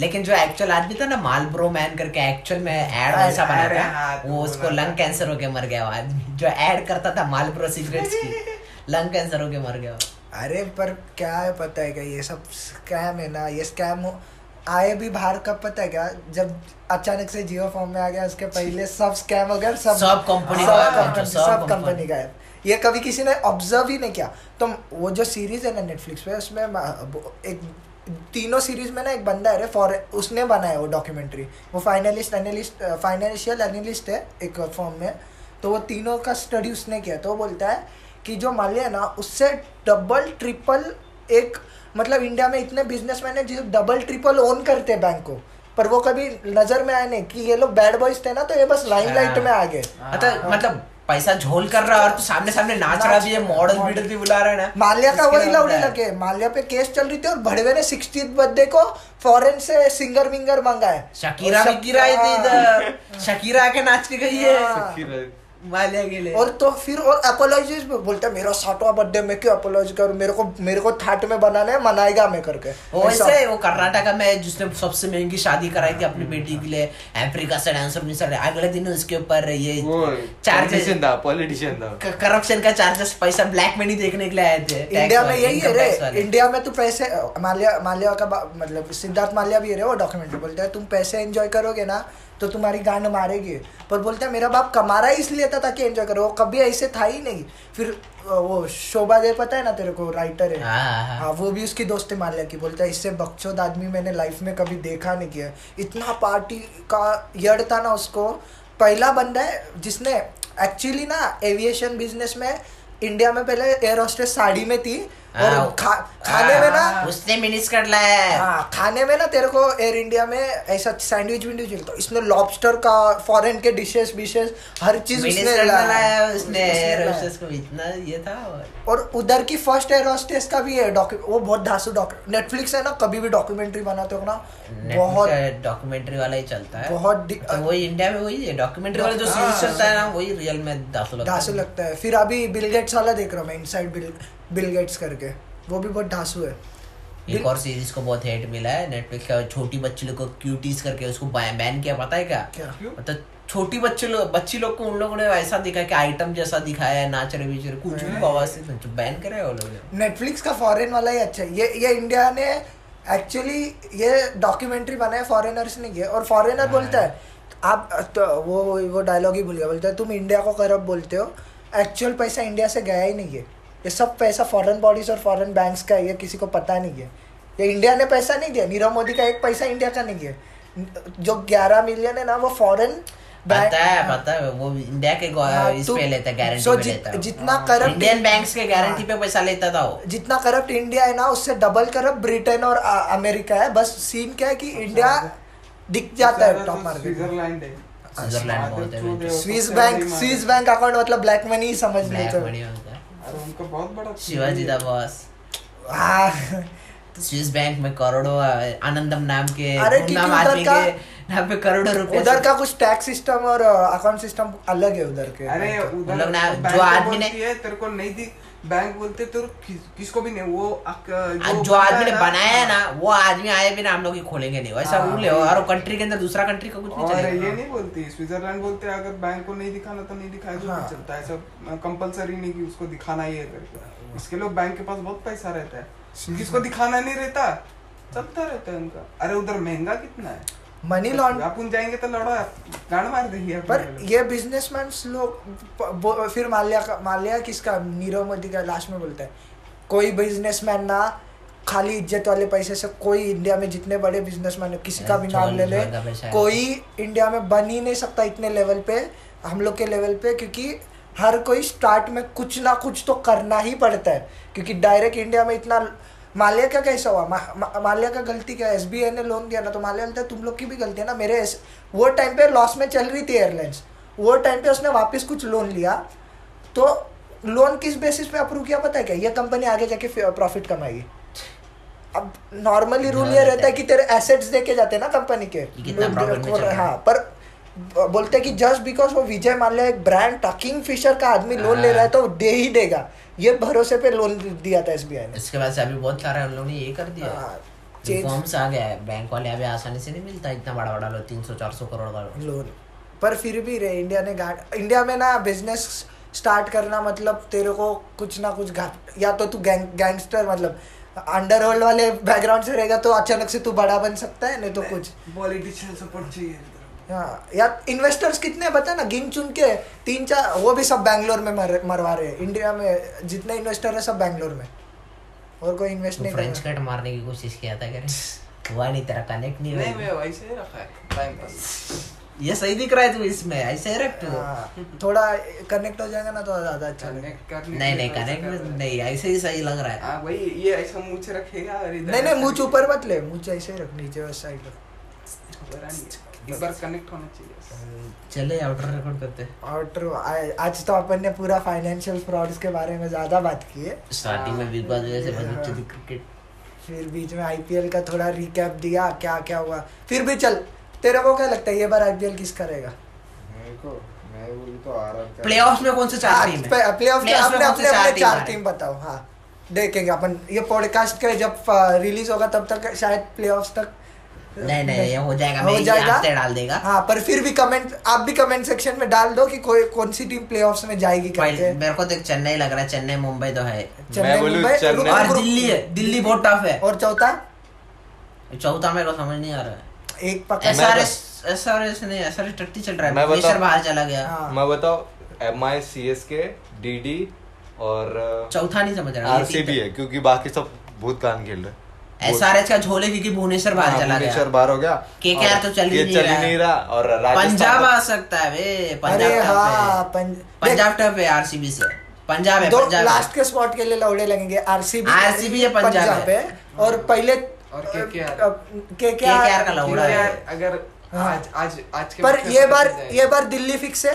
लेकिन जो एक्चुअल आदमी था ना माल ब्रो मैन करके एक्चुअल में एड ऐसा बना था हाँ, वो उसको लंग कैंसर होके मर गया आदमी। जो ऐड करता था माल ब्रो सिगरेट्स की लंग कैंसर होके मर गया अरे पर क्या है पता है क्या ये सब स्कैम है ना ये स्कैम हो आए भी बाहर कब पता है क्या? जब अचानक से जियो फॉर्म में आ गया उसके पहले सब स्कैम हो गया सब सब कंपनी सब कंपनी सब सब कंपनी। कंपनी गायब। ये कभी किसी ने ऑब्ज़र्व ही नहीं किया। तो वो जो सीरीज़ है ना नेटफ्लिक्स पे उसमें एक तीनों सीरीज़ में ना एक बंदा है रे फॉर उसने बनाया वो डॉक्यूमेंट्री वो फाइनलिस्ट एनालिस्ट फाइनेंशियल एनालिस्ट है एक फॉर्म में। तो वो तीनों का स्टडी उसने किया। तो वो बोलता है कि जो माल्या है ना उससे डबल ट्रिपल एक मतलब इंडिया में इतने बिजनेसमैन है जो डबल ट्रिपल ओन करते हैं बैंक को। पर वो कभी नज़र में आए नहीं कि ये लोग बैड बॉयज़ थे ना तो ये बस लाइन लाइट में आ गए। मतलब मतलब पैसा झोल कर रहा है और तो सामने सामने नाच। रहा भी है मॉडल वीडल भी बुला रहा है ना। माल्या का वही लौड़े लगे। माल्या पे केस चल रही थी और भड़वे ने सिक्सटी बर्थडे को फॉरेन से सिंगर विंगर मंगा है। शकीरा शकीरा थी इधर। शकीरा आके नाच के गई है। के लिए। और तो फिर और अपोलॉजीज भी बोलता मेरा सातवां बर्थडे मैं क्यों अपोलॉजी करूँ? मेरे को मेरे को थाट में बनाना है मनाएगा मैं करके। वो ऐसा। ऐसे वो कर्नाटका में जिसने सबसे महँगी शादी कराई थी अपनी बेटी के लिए अफ्रीका से डांसर मिसर अगले दिन उसके ऊपर ये चार्जेस पॉलिटिशियन था पॉलिटिशियन था। करप्शन का चार्जेस पैसा ब्लैक मनी देखने के लिए आए थे। इंडिया में यही है रे। इंडिया में तो पैसे माल्या माल्या का मतलब सिद्धार्थ माल्या भी है रे वो डॉक्यूमेंट्री बोलता है तुम पैसे एंजॉय करोगे ना तो तुम्हारी गांड मारेगी। पर बोलता है मेरा बाप कमा रहा ही इसलिए था ताकि एंजॉय करो। वो कभी ऐसे था ही नहीं। फिर वो शोभा दे पता है ना तेरे को राइटर है? हाँ, हाँ, हाँ। हाँ वो भी उसकी दोस्त है लिया की बोलता है इससे बकचोद आदमी मैंने लाइफ में कभी देखा नहीं किया। इतना पार्टी का यड़ था ना उसको। पहला बंदा है जिसने एक्चुअली ना एविएशन बिज़नेस में इंडिया में पहले एयर होस्टेस साड़ी में थी। और हाँ, खा, खाने में ना हाँ, उसने मिनिस कर लाया है हाँ खाने में ना तेरे को एयर इंडिया में ऐसा सैंडविच विंडविच मिलता है। इसने लॉबस्टर का फॉरेन के डिशेस विशेस हर चीज़ उसने लाया। उसने उसने लाया। रोस्टेस को इतना ये था और उधर की फ़र्स्ट एयर होस्टेस का भी है वो बहुत धासु डॉक्यू नेटफ्लिक्स है ना कभी भी डॉक्यूमेंट्री बनाते हो ना बहुत डॉक्यूमेंट्री वाला ही चलता है बहुत तो वही इंडिया में वही है डॉक्यूमेंट्री वाला जो। सीरीज़ चलता है ना वही रियल में धासु लगता है फिर अभी बिल गेट्स वाला देख रहा हूँ मैं इनसाइड बिल बिल गेट्स करके। वो भी बहुत धासु है। एक और सीरीज़ को बहुत हेट मिला है नेटफ्लिक्स का छोटी बच्ची लोग को क्यूटीज करके उसको बैन किया पता है क्या? क्या? मतलब छोटी बच्चे लोग बच्ची लोग को उन लोगों ने ऐसा दिखाया कि आइटम जैसा दिखाया है नाच रहे बीच रहे कुछ भी आवाज़ से बैन करे वो लोग ने। नेटफ्लिक्स का फॉरेन वाला ही अच्छा है। ये ये इंडिया ने एक्चुअली ये डॉक्यूमेंट्री बनाया फॉरेनर्स ने किया और फॉरेनर हाँ। बोलता है आप तो वो वो डायलॉग ही भूल गया। बोलता है तुम इंडिया को करप्ट बोलते हो। एक्चुअल पैसा इंडिया से गया ही नहीं है। ये सब पैसा फॉरेन बॉडीज और फॉरेन बैंक्स का है ये किसी को पता नहीं है। ये इंडिया ने पैसा नहीं दिया नीरव मोदी का एक पैसा इंडिया का नहीं है। जो ग्यारह मिलियन है ना वो फॉरेन पता है पता है वो इंडिया के हाँ, इस तो- पे लेता गारंटी so पे जित- लेता जितना करप्ट इंडियन बैंक्स के गारंटी पे पैसा लेता था वो। जितना करप्ट इंडिया है ना उससे डबल करप्ट ब्रिटेन और आ, अमेरिका है। बस सीन क्या है कि इंडिया दिख जाता है टॉप मार्केट है। हैं है, Swiss bank Swiss bank account मतलब ब्लैक मनी समझ ब्लैक लेते मनी होता है। अरे उनका बहुत बड़ा शिवाजी द बॉस हाँ। स्विस बैंक में करोड़ों आनंदम नाम के अरे नाम आदमी के नाम पे करोड़ों रुपए उधर का कुछ टैक्स सिस्टम और अकाउंट सिस्टम अलग है उधर के। अरे उधर ना- बैंक जो आदमी ने- तेरे को नहीं दी बैंक बोलते तो किस, किसको भी नहीं वो अक- आज जो आदमी ने बनाया है। ना वो आदमी आए बिना हम लोग ही खोलेंगे नहीं। वैसा हाँ, रूल है और कंट्री के अंदर दूसरा कंट्री का कुछ नहीं और ये नहीं बोलती स्विट्जरलैंड बोलते हैं अगर बैंक को नहीं दिखाना तो नहीं दिखाया तो हाँ। नहीं चलता ऐसा कंपलसरी नहीं कि उसको दिखाना ही है करके इसके लिए बैंक के पास बहुत पैसा रहता है। किसको दिखाना नहीं रहता? चलता रहता है उनका। अरे उधर महँगा कितना है? मनी लॉन्ड अपन जाएँगे तो लड़ा गाड़ मार देंगे पर ये बिजनेसमैन लोग फिर माल्या का माल्या किसका? नीरव मोदी का लास्ट में बोलता है। कोई बिजनेसमैन ना खाली इज़्ज़त वाले पैसे से कोई इंडिया में जितने बड़े बिजनेसमैन है किसी का भी नाम ले ले। कोई इंडिया में बन ही नहीं सकता इतने लेवल पे हम लोग के लेवल पे क्योंकि हर कोई स्टार्ट में कुछ ना कुछ तो करना ही पड़ता है। क्योंकि डायरेक्ट इंडिया में इतना माल्या का कैसा हुआ? मा, मा, माल्या का गलती क्या? एस बी ने लोन दिया ना तो माल्या बोलता है तुम लोग की भी गलती है ना मेरे ऐस- वो टाइम पे लॉस में चल रही थी एयरलाइंस वो टाइम पे उसने वापस कुछ लोन लिया। तो लोन किस बेसिस पे अप्रूव किया पता है क्या? ये कंपनी आगे जाके प्रॉफिट कमाएगी। अब नॉर्मली रूल ये रहता है कि तेरे एसेट्स देके जाते हैं ना कंपनी के। है। पर बोलते हैं कि जस्ट बिकॉज़ वो विजय माल्या एक ब्रांड टकिंग फिशर का आदमी लोन ले रहा है तो दे ही देगा। ये भरोसे पे लोन दिया था SBI ने। इसके बाद से अभी बहुत सारे हम लोग ने ये कर दिया। हाँ, रिफॉर्म्स आ गया है। बैंक वाले अभी आसानी से नहीं मिलता। इतना बड़ा बड़ा लो तीन सौ चार सौ करोड़ का लोन पर फिर भी रे इंडिया ने गांड इंडिया में ना बिज़नेस स्टार्ट करना मतलब तेरे को कुछ ना कुछ घाट या तो तू गैंग गैंगस्टर मतलब अंडरवर्ल्ड वाले बैकग्राउंड से रहेगा तो अचानक से तू बड़ा बन सकता है नहीं तो कुछ। पॉलिटिशियन सपोर्ट चाहिए। हाँ या इन्वेस्टर्स कितने बता ना गिन चुन के तीन चार वो भी सब बैंगलोर में मर, मरवा रहे हैं। इंडिया में जितने इन्वेस्टर है सब बैंगलोर में। और कोई इन्वेस्ट तू नहीं फ्रेंच कट मारने की कोशिश किया था करे हुआ नहीं तेरा कनेक्ट नहीं नहीं हुआ। मैं वैसे ही रखा है टाइम पास ये सही दिख रहा है तू इसमें ऐसे ही रख तू। हाँ, थोड़ा कनेक्ट हो जाएगा ना तो ज़्यादा अच्छा नहीं नहीं कनेक्ट नहीं ऐसे ही सही लग रहा है। हाँ वही ये ऐसा मुँह से रखेगा और नहीं नहीं मुँह ऊपर मत ले मुँह ऐसे ही रख नीचे उस साइड रख। एक बार कनेक्ट होना चाहिए चले आउटर रिकॉर्ड करते और आज तो अपन ने पूरा फाइनेंशियल फ्रॉड्स के बारे में ज़्यादा बात की है। स्टार्टिंग में बिग बॉस जैसे बच्चे क्रिकेट फिर बीच में आईपीएल का थोड़ा रिकैप दिया क्या क्या हुआ। फिर भी चल तेरे को क्या लगता है ये बार आईपीएल किस करेगा? मेरे को मैं बोलूँ तो आर आर प्लेऑफ्स में कौन से चार टीम है? प्लेऑफ में अपने अपने अपने चार टीम बताओ हाँ। देखेंगे अपन ये पॉडकास्ट के जब रिलीज़ होगा तब तक शायद प्लेऑफ्स तक नहीं नहीं ये हो जाएगा हो जाएगा? डाल देगा। हाँ पर फिर भी कमेंट आप भी कमेंट सेक्शन में डाल दो कि कोई कौन सी टीम प्लेऑफ्स में जाएगी करके। मेरे को देख चेन्नई लग रहा है चेन्नई मुंबई तो है। चेन्नई मुंबई और दिल्ली है दिल्ली बहुत टफ है। और चौथा? चौथा मेरे को समझ नहीं आ रहा है। एक पक्का एसआरएस एसआरएस नहीं एसआरएस टट्टी चल रहा है मैं बाहर चला गया। हाँ। मैं बताओ डी डी और चौथा नहीं समझ रहा आर सी बी है। क्योंकि बाकी सब बहुत कान खेल रहे एसआरएच का झोले क्योंकि भुवनेश्वर बाहर हाँ, चला भुवनेश्वर गया बाहर हो गया। KKR और तो चल ही नहीं रहा नहीं रहा और पंजाब आ सकता है वे पंजाब हाँ। है पंज पंजाब टफ है आरसीबी से। पंजाब है पंजाब लास्ट के स्पॉट के लिए लौड़े लगेंगे। आरसीबी RCB या पंजाब है। और पहले और KKR के KKR का लौड़ा है। अगर हाँ। आज आज आज के पर ये बार ये बार दिल्ली फिक्स है?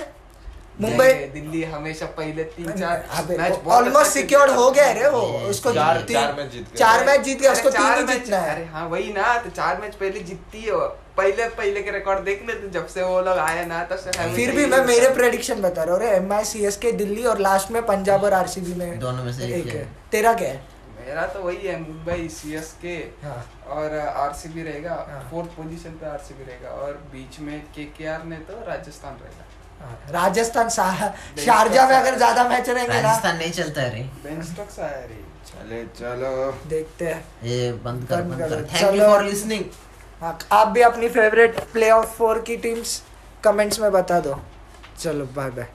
मुंबई दिल्ली हमेशा पहले तीन चार मैच ऑलमोस्ट सिक्योर्ड हो है। गया रे वो उसको चार- मैच जीत गए। चार मैच जीत गया उसको तीन ही जीतना है अरे हाँ वही ना तो चार मैच पहले जीतती है पहले पहले के रिकॉर्ड देख ले तू जब से वो लोग आए ना तब से फिर भी मैं मेरे प्रेडिक्शन बता रहा हूँ एम आई सी एस के दिल्ली और लास्ट में पंजाब और आरसीबी में दोनों में से एक है। है तेरा क्या है मेरा तो वही है मुंबई सीएसके हाँ और आरसीबी रहेगा हाँ। फोर्थ पोजीशन पे आरसीबी रहेगा और बीच में केकेआर ने तो राजस्थान रहेगा हाँ, राजस्थान शारजा में अगर ज़्यादा मैच रहेंगे राजस्थान नहीं चलता है रे। चले चलो। देखते हैं। ये बंद कर बंद कर। थैंक यू फॉर लिसनिंग हाँ, आप भी अपनी फेवरेट प्ले ऑफ़ फोर की टीम्स कमेंट्स में बता दो। चलो बाय बाय